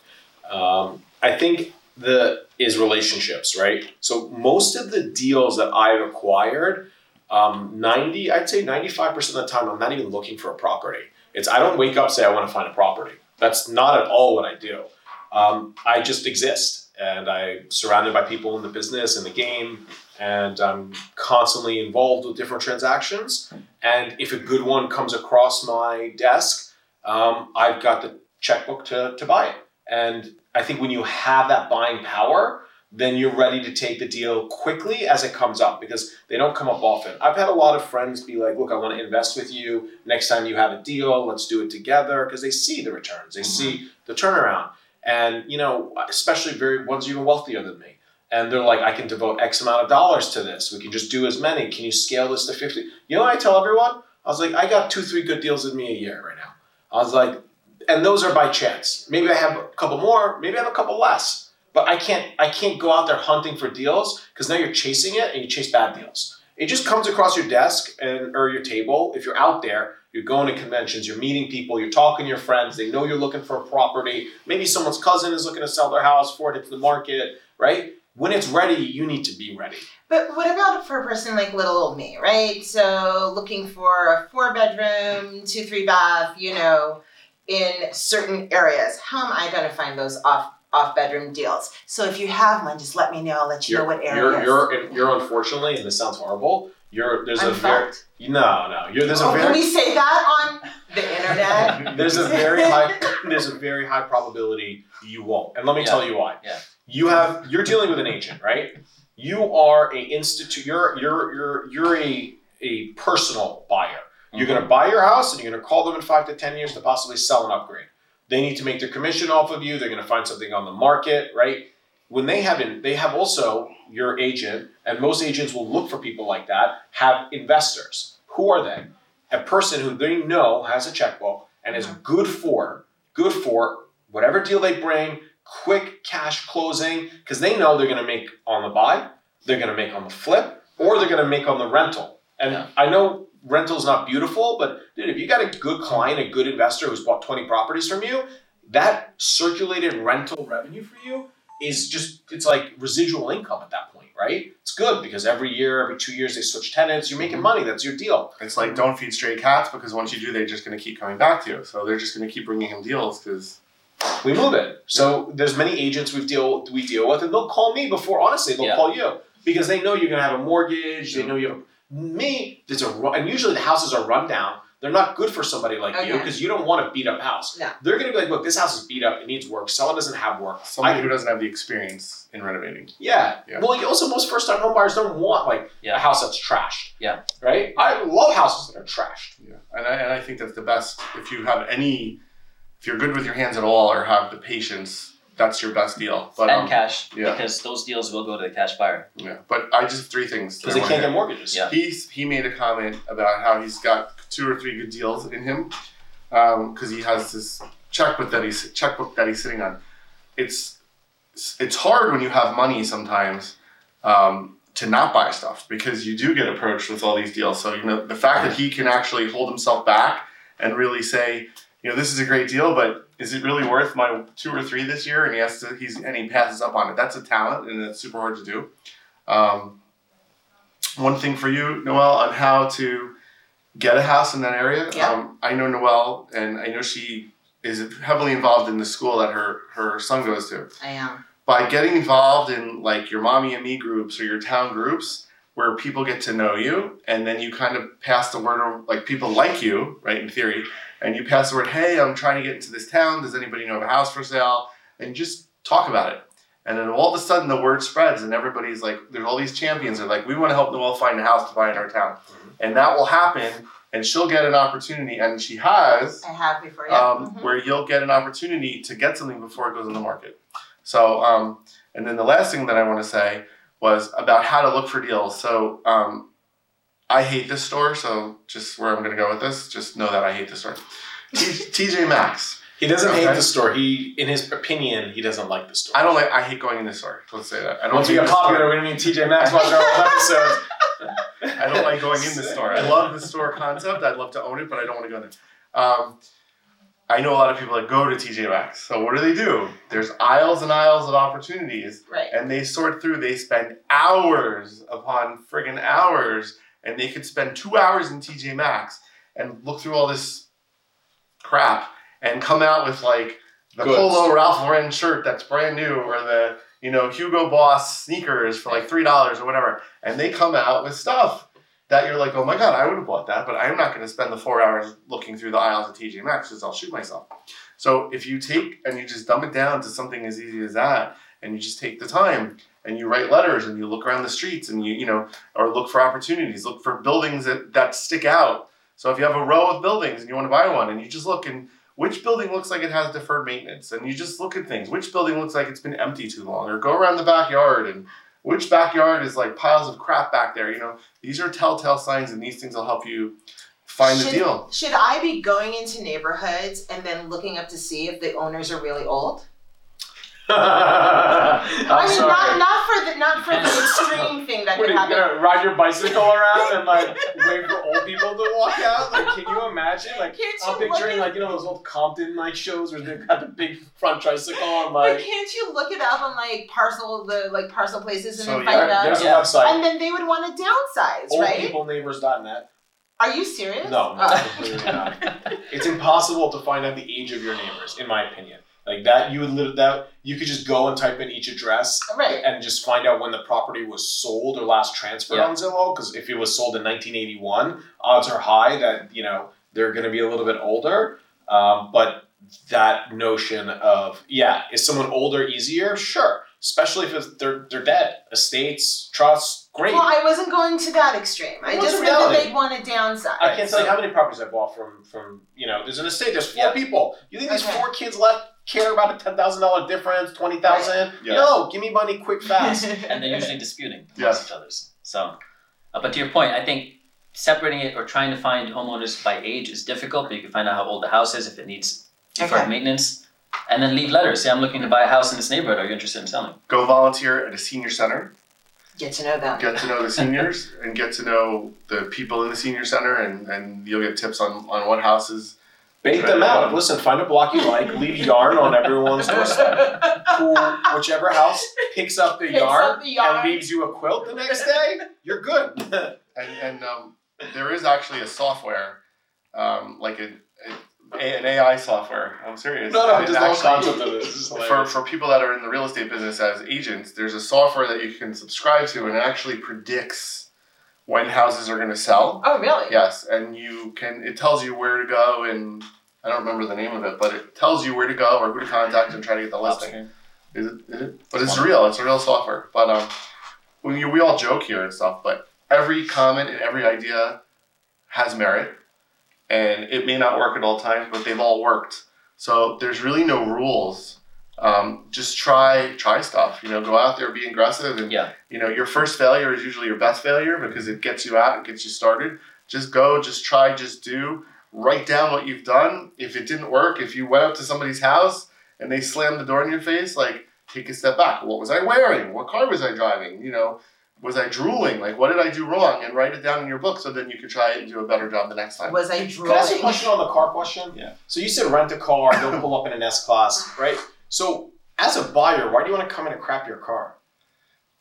Um, I think the is relationships, right? So most of the deals that I've acquired, um, ninety, I'd say ninety five percent of the time, I'm not even looking for a property. It's I don't wake up say I want to find a property. That's not at all what I do. Um, I just exist, and I'm surrounded by people in the business in the game, and I'm constantly involved with different transactions. And if a good one comes across my desk, um, I've got the checkbook to, to buy it. And I think when you have that buying power, then you're ready to take the deal quickly as it comes up because they don't come up often. I've had a lot of friends be like, look, I want to invest with you. Next time you have a deal, let's do it together because they see the returns, they see the turnaround. And, you know, especially very ones even wealthier than me. And they're like, I can devote X amount of dollars to this. We can just do as many. Can you scale this to 50? You know what I tell everyone? I was like, I got two, three good deals with me a year right now. I was like, and those are by chance. Maybe I have a couple more, maybe I have a couple less. But I can't I can't go out there hunting for deals because now you're chasing it and you chase bad deals. It just comes across your desk and or your table. If you're out there, you're going to conventions, you're meeting people, you're talking to your friends, they know you're looking for a property. Maybe someone's cousin is looking to sell their house for it, it's the market, right? When it's ready, you need to be ready. But what about for a person like little old me, right? So looking for a four bedroom, two, three bath, you know, in certain areas. How am I gonna find those off off bedroom deals? So if you have one, just let me know, I'll let you know what You're you're you're unfortunately, and this sounds horrible. You're there's I'm a very no no you're there's a Oh, can very we say that on the internet? there's a very high there's a very high probability you won't and let me Yeah. tell you why Yeah. You have you're dealing with an agent right? You are a institute you're you're you're you're a a personal buyer. You're going to mm-hmm. buy your house and you're going to call them in five to ten years to possibly sell and upgrade. They need to make their commission off of you. They're going to find something on the market right? When they have in, they have also your agent and most agents will look for people like that have investors. Who are they? A person who they know has a checkbook and is mm-hmm. good for good for whatever deal they bring quick cash closing because they know they're going to make on the buy they're going to make on the flip or they're going to make on the rental and Yeah. i know rental's not beautiful, but dude, if you got a good client, a good investor who's bought 20 properties from you, that circulated rental revenue for you is just it's like residual income at that point, right? It's good because every year, every two years they switch tenants, you're making money, that's your deal. It's like don't feed stray cats because once you do, they're just going to keep coming back to you. So they're just going to keep bringing him deals because We move it. So there's many agents we deal we deal with, and they'll call me before. Honestly, they'll Yeah. call you because they know you're gonna have a mortgage. They know you have me. There's a ru- and usually the houses are run down. They're not good for somebody like you because you don't want a beat up house. No. They're gonna be like, look, this house is beat up. It needs work. Seller doesn't have work. somebody I- who doesn't have the experience in renovating. Yeah. Yeah. Well, you also most first time home buyers don't want like Yeah. a house that's trashed. Yeah. Right. I love houses that are trashed. Yeah, and I, and I think that's the best. If you have any, if you're good with your hands at all or have the patience, that's your best deal. But and um, cash yeah. because those deals will go to the cash buyer. yeah, but I just have three things. Because I they can't get mortgages. Yeah. He's he made a comment about how he's got two or three good deals in him because he has this checkbook that he's checkbook that he's sitting on. It's it's hard when you have money sometimes um, to not buy stuff because you do get approached with all these deals. So you know the fact that he can actually hold himself back and really say, you know, this is a great deal, but is it really worth my two or three this year? And he has to he's and he passes up on it. That's a talent and it's super hard to do. Um, one thing for you, Noelle, on how to get a house in that area. Yeah. Um, I know Noelle, and I know she is heavily involved in the school that her her son goes to. I am. By getting involved in like your mommy and me groups or your town groups, where people get to know you, and then you kind of pass the word, like people like you, right? In theory, and you pass the word, "Hey, I'm trying to get into this town. Does anybody know of a house for sale?" And you just talk about it. And then all of a sudden, the word spreads, and everybody's like, "There's all these champions. They're like, we want to help Noelle find a house to buy in our town." and that will happen and she'll get an opportunity and she has I have before. Yeah. um, Mhm. where you'll get an opportunity to get something before it goes on the market so um, and then the last thing that i want to say was about how to look for deals so um, i hate this store so just where i'm going to go with this just know that i hate this store tj maxx He doesn't hate Okay. the store. He, in his opinion, he doesn't like the store. i don't like i hate going in this store let's say that i don't Once we get the store. popular, we're gonna need TJ Maxx watching our old episodes. I don't like going in the store. I love the store concept. I'd love to own it, but I don't want to go there. Um, I know a lot of people that go to TJ Maxx. So what do they do? There's aisles and aisles of opportunities, right. and they sort through. They spend hours upon friggin' hours, and they could spend two hours in TJ Maxx and look through all this crap and come out with like the Goods. polo Ralph Lauren shirt that's brand new, or the you know Hugo Boss sneakers for like three dollars or whatever, and they come out with stuff that you're like, oh my god, I would have bought that, but I'm not going to spend the four hours looking through the aisles of TJ Maxx because I'll shoot myself. So if you take and you just dumb it down to something as easy as that, and you just take the time and you write letters and you look around the streets and you you know or look for opportunities, look for buildings that that stick out. So if you have a row of buildings and you want to buy one, and you just look and which building looks like it has deferred maintenance, and you just look at things. Which building looks like it's been empty too long, or go around the backyard and which backyard is like piles of crap back there. You know, these are telltale signs, and these things will help you find the deal. Should I be going into neighborhoods and then looking up to see if the owners are really old? I'm I mean, sorry. not not for the not for the extreme thing that What could are you happen. gonna ride your bicycle around and like wait for old people to walk out? Like, can you imagine? Like, Can't I'm you look picturing like you know those old Compton like shows where they've got the big front tricycle and But like. can't you look it up on like parcel the like parcel places and So, then yeah, find out? There's Yeah. website. And then they would want to downsize, right? Oldpeopleneighbors.net. Are you serious? No, no, Oh. completely not. It's impossible to find out the age of your neighbors, in my opinion. Like that, you would live that you could just go and type in each address right. and just find out when the property was sold or last transferred Yeah. on Zillow. Because if it was sold in 1981, odds are high that you know they're going to be a little bit older. Um, but that notion of yeah, is someone older easier? Sure, especially if they're they're dead. Estates, trusts, great. Well, I wasn't going to that extreme. I What's just meant that they'd want to downsize. I can't tell you how many properties I bought from from you know. There's an estate. There's four Yeah. people. You think these Okay. four kids left care about a ten thousand dollar difference, twenty thousand? Yes. No, give me money quick, fast. and they're usually disputing amongst Yes. each others. So, uh, but to your point, I think separating it or trying to find homeowners by age is difficult, but you can find out how old the house is if it needs deferred Okay. maintenance, and then leave letters. Say, I'm looking to buy a house in this neighborhood. Are you interested in selling? Go volunteer at a senior center. Get to know them. get to know the seniors and get to know the people in the senior center and, and you'll get tips on, on what houses Bait them out. Listen, find a block you like, leave yarn on everyone's doorstep. Who, whichever house picks up the Picks yarn up the yarn. and leaves you a quilt the next day, you're good. and, and um, there is actually a software um, like a, a, an AI software I'm serious no, no, It just the whole actually- concept of it. This is for, hilarious. for people that are in the real estate business as agents, there's a software that you can subscribe to and it actually predicts when houses are going to sell. Oh, really? Yes, and you can. It tells you where to go, and I don't remember the name of it, but it tells you where to go or who to contact and try to get the listing. Is it? Is it? But it's real. It's a real software. But um, when you, we all joke here and stuff, but every comment and every idea has merit, and it may not work at all times, but they've all worked. So there's really no rules. Um, just try try stuff. You know, go out there, be aggressive, and Yeah. you know your first failure is usually your best failure because it gets you out, it gets you started. Just go, just try, just do. Write down what you've done. If it didn't work, if you went up to somebody's house and they slammed the door in your face, like take a step back. What was I wearing? What car was I driving? You know, was I drooling? Like what did I do wrong? And write it down in your book so then you could try it and do a better job the next time. Was I drooling? Can I ask you a question on the car question? Yeah. So you said rent a car, don't pull up in an S class, right? So as a buyer, why do you want to come in and crap your car?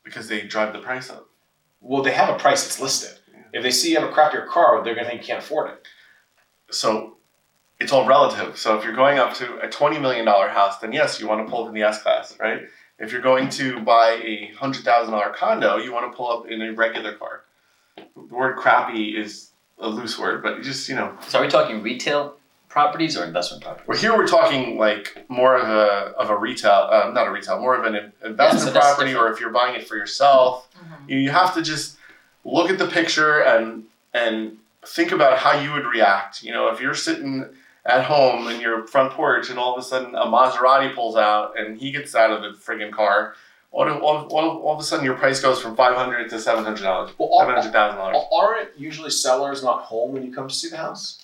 Because they drive the price up. Well, they have a price that's listed. If they see you have a crap your car, they're gonna think you can't afford it. So it's all relative. So if you're going up to a twenty million dollar house, then yes, you want to pull up in the S class, right? If you're going to buy a hundred thousand dollar condo, you want to pull up in a regular car. The word crappy is a loose word, but you just you know. So are we talking retail properties or investment properties? Well, here we're talking like more of a of a retail, uh, not a retail, more of an in- investment so property, or if you're buying it for yourself, Mhm. you, you have to just look at the picture and and think about how you would react. You know, if you're sitting at home in your front porch and all of a sudden a Maserati pulls out and he gets out of the friggin' car, all, all, all, all of a sudden your price goes from five hundred to seven hundred dollars, Well, seven hundred thousand dollars. aren't usually sellers not home when you come to see the house?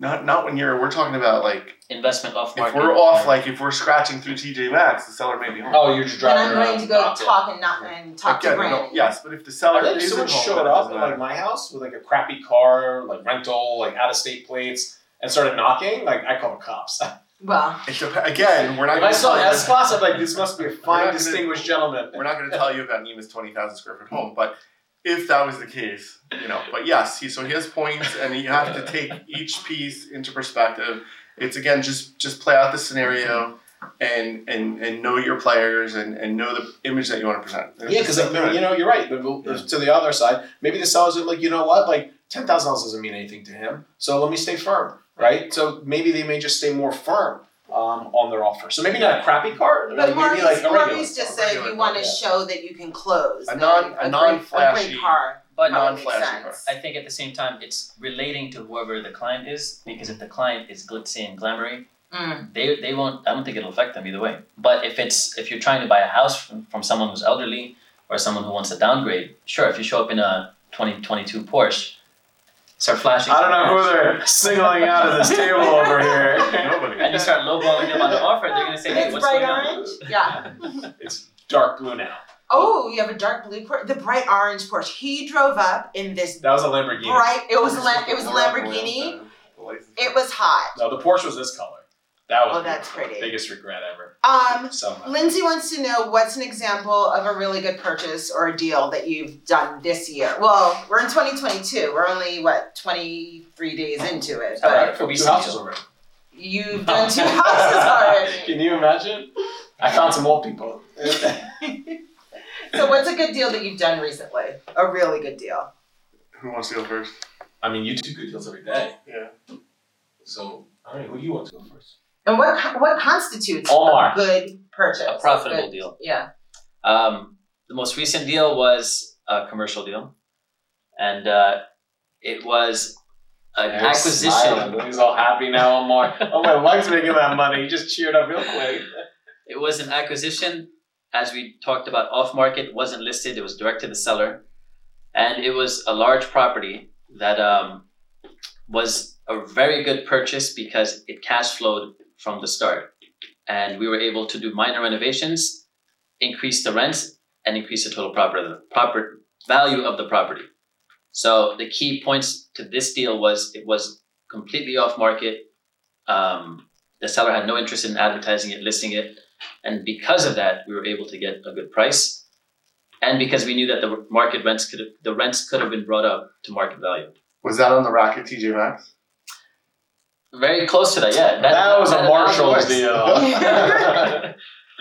Not not when you're. We're talking about like Investment off if market. we're off, like if we're scratching through TJ Maxx, the seller may be home. Oh, you're just Then And I'm going to go not talk and not and talk to Again, Brandon. no, yes, but if the seller I think if isn't someone home, showed up at like my house with like a crappy car, like rental, like out of state plates, and started knocking, like I call the cops. Well, dep- again, we're not. I saw tell an you- S class, I'm like, this must be a not fine, gonna- distinguished gentleman. We're not going to tell you about Nima's twenty thousand square foot home, but if that was the case, you know, but yes, he so he has points, and you have to take each piece into perspective. It's again just just play out the scenario, and and and know your players, and and know the image that you want to present. It's Yeah, because like you know you're right. But we'll- To the other side, maybe the sellers are like, you know what, like ten thousand dollars doesn't mean anything to him, so let me stay firm, right? So maybe they may just stay more firm um, on their offer. So maybe not a crappy car, but like maybe like a regular. Maurice just car, said regular you want to car, show that you can close. A non- a great- non-flashy- car. But That would make non-flashy sense. I think at the same time, it's relating to whoever the client is, because if the client is glitzy and glamoury, Mm. they, they won't, I don't think it'll affect them either way. But if it's, if you're trying to buy a house from, from someone who's elderly or someone who wants to downgrade, sure, if you show up in a 2022 Porsche, start flashing. I don't know who they're singling out of this table over here. Nobody. And you start lowballing them on the offer, they're gonna say, hey, It's what's bright going on? orange. Yeah. It's dark blue now. Oh, you have a dark blue Porsche. The bright orange Porsche. He drove up in this That was a Lamborghini. bright. It was a Lam- it was a the wrap around Lamborghini. the- the license. It was hot. No, the Porsche was this color. That was Oh, that's beautiful. pretty. Biggest regret ever. Um, So. Lindsay wants to know what's an example of a really good purchase or a deal that you've done this year. Well, we're in 2022. We're only what 23 days into it, All but right. Two houses already. you've done two houses already. Can you imagine? I found some old people. So, what's a good deal that you've done recently? A really good deal. Who wants to go first? I mean, you do good deals every day. Yeah. So, all right, who do you want to go first? And what what constitutes Omar. a good purchase? A profitable Good- deal. Yeah. Um, the most recent deal was a commercial deal, and uh, it was an He's acquisition. smiling. He's all happy now, Omar. Oh, my wife's making that money. He just cheered up real quick. It was an acquisition, as we talked about off market, wasn't listed, it was direct to the seller. And it was a large property that um, was a very good purchase because it cash flowed from the start. And we were able to do minor renovations, increase the rents, and increase the total property proper value of the property. So the key points to this deal was it was completely off market. Um, the seller had no interest in advertising it, listing it, and because of that, we were able to get a good price. And because we knew that the market rents could have, the rents could have been brought up to market value. Was that on the rack at TJ Maxx? Very close to that, yeah. That, was a analogy Marshall's deal.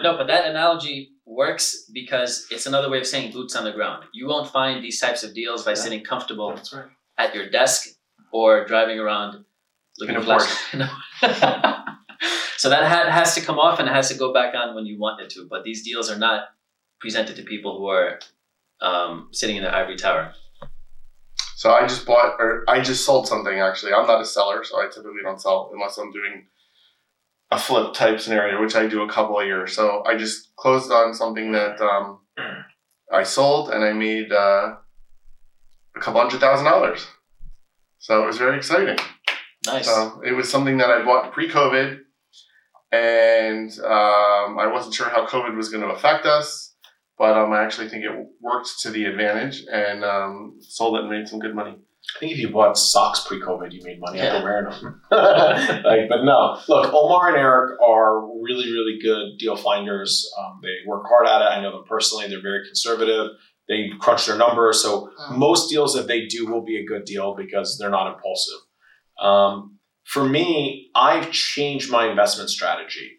no, but that analogy works because it's another way of saying boots on the ground. You won't find these types of deals by Yeah. sitting comfortable right. at your desk or driving around looking for a flash. No. so that hat has to come off and it has to go back on when you want it to. But these deals are not presented to people who are um, sitting in the ivory tower. So I just bought, or I just sold something actually. I'm not a seller, so I typically don't sell unless I'm doing a flip type scenario, which I do a couple a year. So I just closed on something that um, I sold, and I made uh, a couple hundred thousand dollars. So it was very exciting. Nice. So it was something that I bought pre-COVID, and um, I wasn't sure how COVID was going to affect us, but um, I actually think it worked to the advantage, and um, sold it and made some good money. I think if you bought socks pre-COVID, you made money Yeah. after wearing them. like, but no, look, Omar and Eric are really, really good deal finders. Um, they work hard at it. I know them personally. They're very conservative. They crunch their numbers. So Mm. most deals that they do will be a good deal because they're not impulsive. Um, for me, I've changed my investment strategy.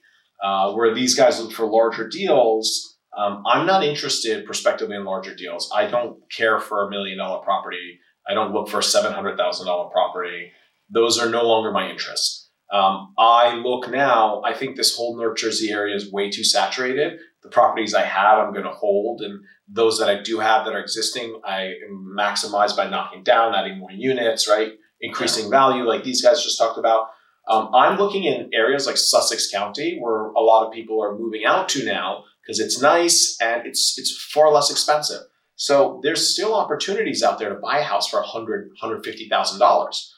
Uh, where these guys look for larger deals, um, I'm not interested prospectively in larger deals. I don't care for a million dollar property. I don't look for a seven hundred thousand dollar property. Those are no longer my interests. Um, I look now. I think this whole North Jersey area is way too saturated. The properties I have, I'm going to hold, and those that I do have that are existing, I maximize by knocking down, adding more units, right, increasing value, like these guys just talked about. Um, I'm looking in areas like Sussex County, where a lot of people are moving out to now because it's nice and it's it's far less expensive. So there's still opportunities out there to buy a house for a hundred, hundred fifty thousand dollars.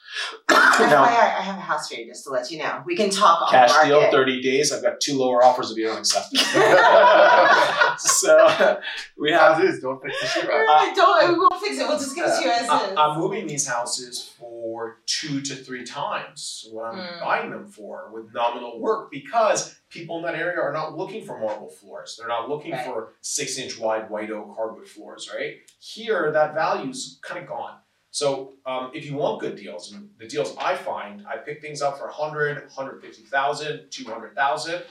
FYI, now, I have a house for you just to let you know. We can talk on cash market. deal, thirty days. I've got two lower offers if you don't accept. it. so we have. As is, don't fix the sheet rock. Uh, don't, we won't fix it. We'll just give it to you as I- is. I'm moving these houses for two to three times what I'm Mm. buying them for with nominal work because people in that area are not looking for marble floors. They're not looking Right. for six inch wide white oak hardwood floors, right? Here, that value's kind of gone. So um, if you want good deals, and the deals I find, I pick things up for 100, 150,000, 200,000.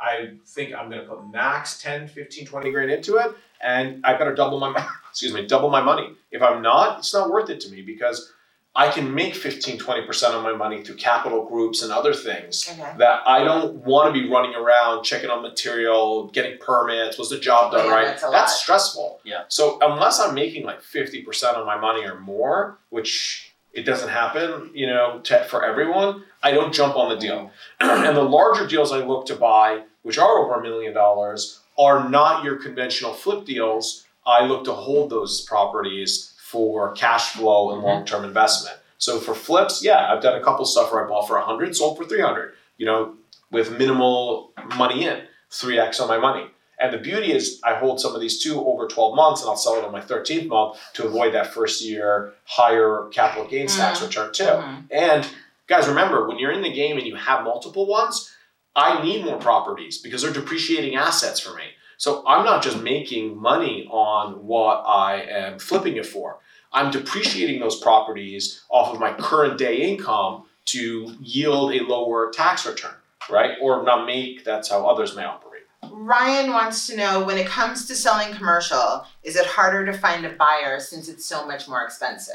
I think I'm going to put max 10, 15, 20 grand into it and I better double my excuse me, double my money. If I'm not, it's not worth it to me because I can make 15, 20% of my money through capital groups and other things okay. that I don't want to be running around checking on material, getting permits, was the job done Yeah, right? that's a lot. stressful. Yeah. So unless I'm making like 50% of my money or more, which it doesn't happen, you know, to, for everyone, I don't jump on the mm. deal. and the larger deals I look to buy, which are over a million dollars, are not your conventional flip deals. I look to hold those properties for cash flow and Mhm. long-term investment. So for flips, yeah, I've done a couple stuff where I bought for 100, sold for 300, you know, with minimal money in, 3x on my money. And the beauty is I hold some of these two over 12 months and I'll sell it on my 13th month to avoid that first year higher capital gains tax Mhm. return too. Mhm. And guys, remember when you're in the game and you have multiple ones, I need more properties because they're depreciating assets for me. So I'm not just making money on what I am flipping it for. I'm depreciating those properties off of my current day income to yield a lower tax return, right? Or not make, that's how others may operate. Ryan wants to know when it comes to selling commercial, is it harder to find a buyer since it's so much more expensive?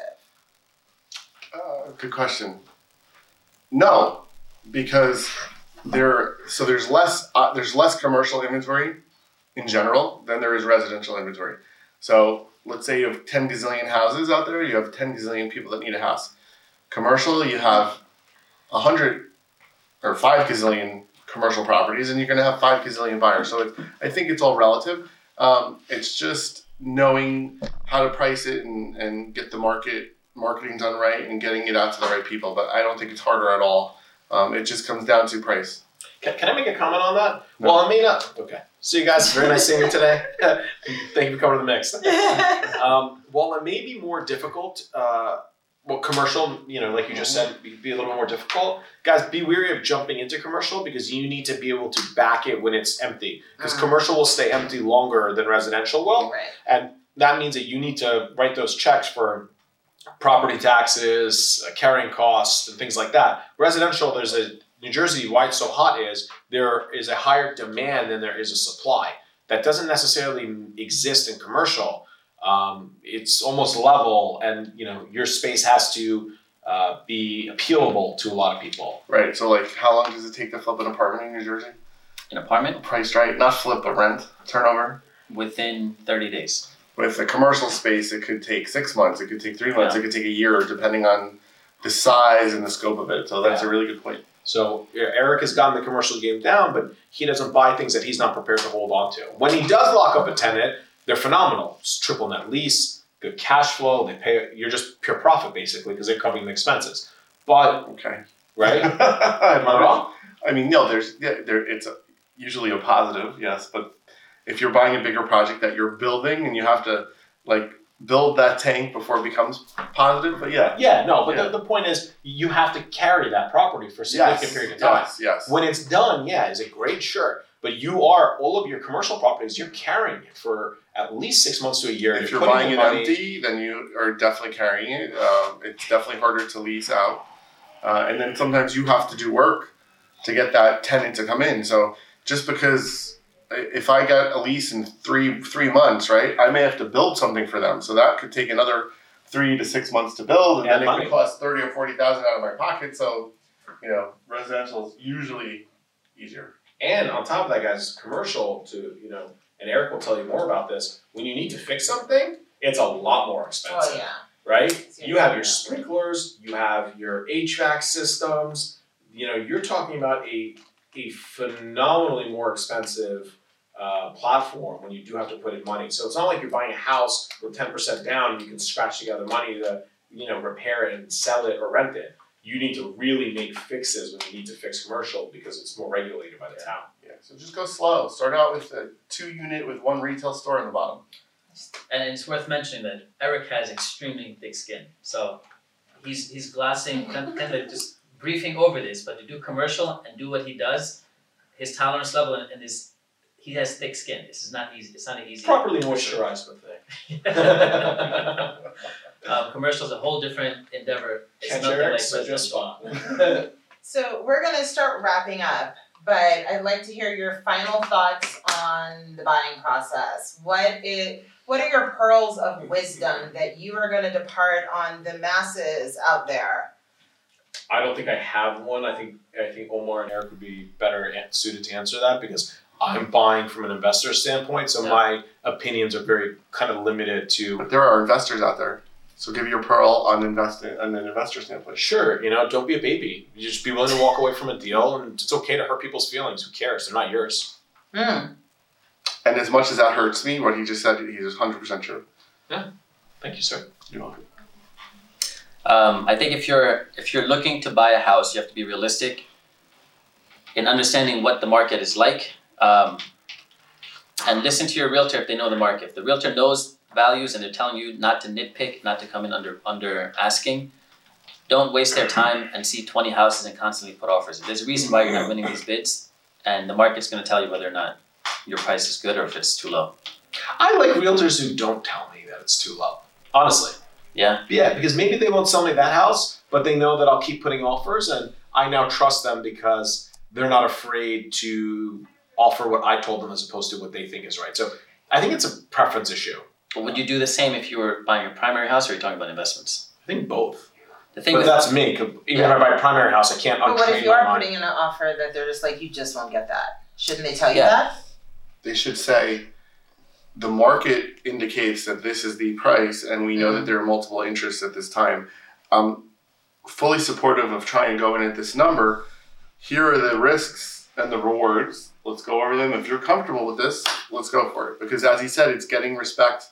Uh, good question. No, because there. So there's less. Uh, there's less commercial inventory in general than there is residential inventory. So let's say you have ten gazillion houses out there. You have ten gazillion people that need a house. Commercial, you have a hundred or five gazillion commercial properties, and you're going to have five gazillion buyers. So I think it's all relative. Um, it's just knowing how to price it and, and get the market marketing done right and getting it out to the right people. But I don't think it's harder at all. Um, it just comes down to price. Can, can I make a comment on that? Well, I may not. Okay. See you guys. Very nice seeing you today. Thank you for coming to the mix. Um, while it may be more difficult, uh, well, commercial, you know, like you just said, be, be a little more difficult. Guys, be weary of jumping into commercial because you need to be able to back it when it's empty. Because Mhm. commercial will stay empty longer than residential will. right. That means that you need to write those checks for property taxes, uh, carrying costs, and things like that. Residential, there's a New Jersey, why it's so hot is there is a higher demand than there is a supply. That doesn't necessarily exist in commercial. Um, it's almost level, and you know your space has to uh, be appealable to a lot of people. Right. So like, how long does it take to flip an apartment in New Jersey? An apartment Priced right, not flip, but rent turnover. within 30 days. With a commercial space, it could take six months. It could take three months. Yeah. It could take a year, depending on the size and the scope of it. So that's Yeah. a really good point. So Eric has gotten the commercial game down, but he doesn't buy things that he's not prepared to hold on to. When he does lock up a tenant, they're phenomenal. It's triple net lease, good cash flow. They pay. You're just pure profit basically because they're covering the expenses. But Okay. right, Am I wrong? I mean, no. There's yeah, there. It's usually a positive, yes. But if you're buying a bigger project that you're building and you have to like build that tank before it becomes positive, but yeah. Yeah, no. But Yeah. The, the point is, you have to carry that property for a significant period of time. Yes. Yes. When it's done, yeah, is a great? shirt. But you are all of your commercial properties. You're carrying it for at least six months to a year. if you're putting buying it money- empty, then you are definitely carrying it. Um, it's definitely harder to lease out, uh, and then sometimes you have to do work to get that tenant to come in. So just because if I got a lease in three three months, right, I may have to build something for them. So that could take another three to six months to build, and Yeah, then it money. could cost thirty or forty thousand out of my pocket. So you know, residential is usually easier. And on top of that, guys, commercial to you know, and Eric will tell you more about this. When you need to fix something, it's a lot more expensive, Oh yeah. right? You have your sprinklers, you have your HVAC systems. You know, you're talking about a a phenomenally more expensive uh, platform when you do have to put in money. So it's not like you're buying a house with ten percent down and you can scratch together money to you know repair it and sell it or rent it. You need to really make fixes when you need to fix commercial because it's more regulated by the town. Yeah. So just go slow. Start out with a two unit with one retail store in the bottom. And it's worth mentioning that Eric has extremely thick skin. So he's he's glassing kind kind of just briefing over this, but to do commercial and do what he does, his tolerance level and, and his he has thick skin. This is not easy. It's not an easy. Properly moisturized with it. um, commercial is a whole different endeavor. It's Catch nothing like set your residential. spot. So we're gonna start wrapping up, but I'd like to hear your final thoughts on the buying process. What it what are your pearls of wisdom that you are gonna depart on the masses out there? I don't think I have one. I think I think Omar and Eric would be better suited to answer that because I'm buying from an investor standpoint, so Yeah. my opinions are very kind of limited to. But there are investors out there. So give your pearl on investing on an investor standpoint. Sure, you know, don't be a baby. You just be willing to walk away from a deal, and it's okay to hurt people's feelings. Who cares? They're not yours. Hmm. And as much as that hurts me, what he just said, he's is hundred percent true. Yeah. Thank you, sir. You're welcome. Um, I think if you're if you're looking to buy a house, you have to be realistic in understanding what the market is like, um, and listen to your realtor if they know the market. If the realtor knows values and they're telling you not to nitpick, not to come in under under asking, don't waste their time and see twenty houses and constantly put offers. There's a reason why you're not winning these bids, and the market's going to tell you whether or not your price is good or if it's too low. I like realtors who don't tell me that it's too low. Honestly. Yeah. Yeah, because maybe they won't sell me that house, but they know that I'll keep putting offers, and I now trust them because they're not afraid to offer what I told them as opposed to what they think is right. So I think it's a preference issue. But would you do the same if you were buying your primary house, or are you talking about investments? I think both. The thing but with that's me. Even if I buy a primary house, I can't But what if you are mind. putting in an offer that they're just like, you just won't get that? Shouldn't they tell you Yeah. that? They should say the market indicates that this is the price, and we know that mm-hmm. there are multiple interests at this time. I'm fully supportive of trying to go in at this number. Here are the risks and the rewards. Let's go over them. If you're comfortable with this, let's go for it. Because as he said, it's getting respect.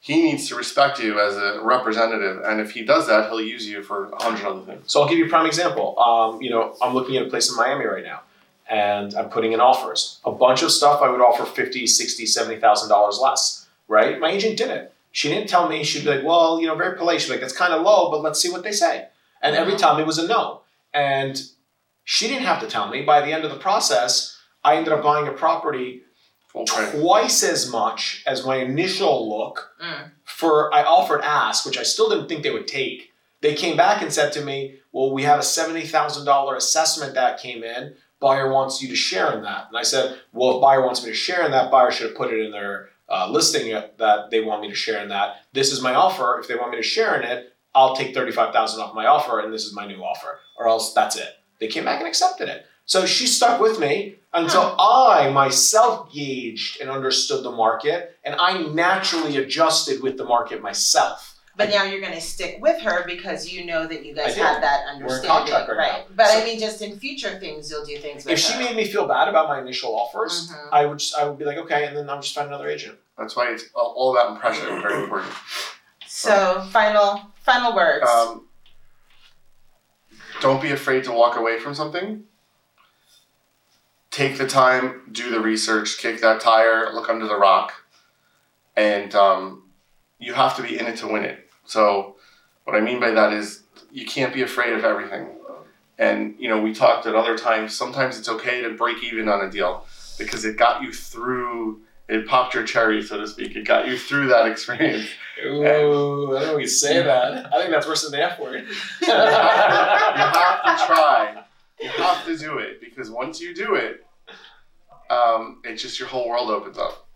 He needs to respect you as a representative, and if he does that, he'll use you for a hundred other things. So I'll give you a prime example. Um, you know, I'm looking at a place in Miami right now, and I'm putting in offers. A bunch of stuff I would offer 50, 60, 70,000 dollars less, right? My agent didn't. She didn't tell me. She'd be like, "Well, you know, very polite. She'd be like, that's kind of low, but let's see what they say." And every time it was a no. And she didn't have to tell me. By the end of the process, I ended up buying a property twice as much as my initial look Mm. for I offered ask, which I still didn't think they would take. They came back and said to me, "Well, we have a seventy thousand dollar assessment that came in. Buyer wants you to share in that." And I said, "Well, if buyer wants me to share in that, buyer should have put it in their uh, listing that they want me to share in that. This is my offer. If they want me to share in it, I'll take thirty five thousand off my offer, and this is my new offer, or else that's it." They came back and accepted it. So she stuck with me until I myself gauged and understood the market, and I naturally adjusted with the market myself. But now you're gonna stick with her because you know that you guys I have that We're in understanding, right right? now. But I mean, just in future things, you'll do things with If she her. made me feel bad about my initial offers, Mhm. I would just, I would be like, okay, and then I'll just find another agent. That's why it's all all about impression. Very important. So final final words. Um, don't be afraid to walk away from something. Take the time, do the research, kick that tire, look under the rock, and um, you have to be in it to win it. So, what I mean by that is you can't be afraid of everything. And you know, we talked at other times. Sometimes it's okay to break even on a deal because it got you through. It popped your cherry, so to speak. It got you through that experience. Ooh, I don't know we say that. I think that's worse than the F word. you have to try. You have to do it because once you do it, um, it's just your whole world opens up.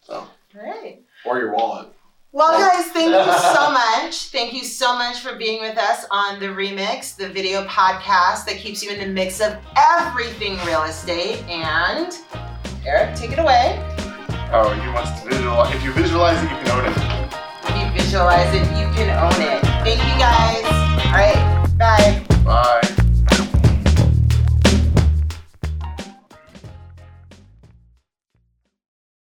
So Great. or your wallet. Well, guys, thank you so much. Thank you so much for being with us on the Remix, the video podcast that keeps you in the mix of everything real estate. And Eric, take it away. oh, you must visualize. If you visualize it, you can own it. If you visualize it, you can own it. Thank you guys. All right, bye. Bye.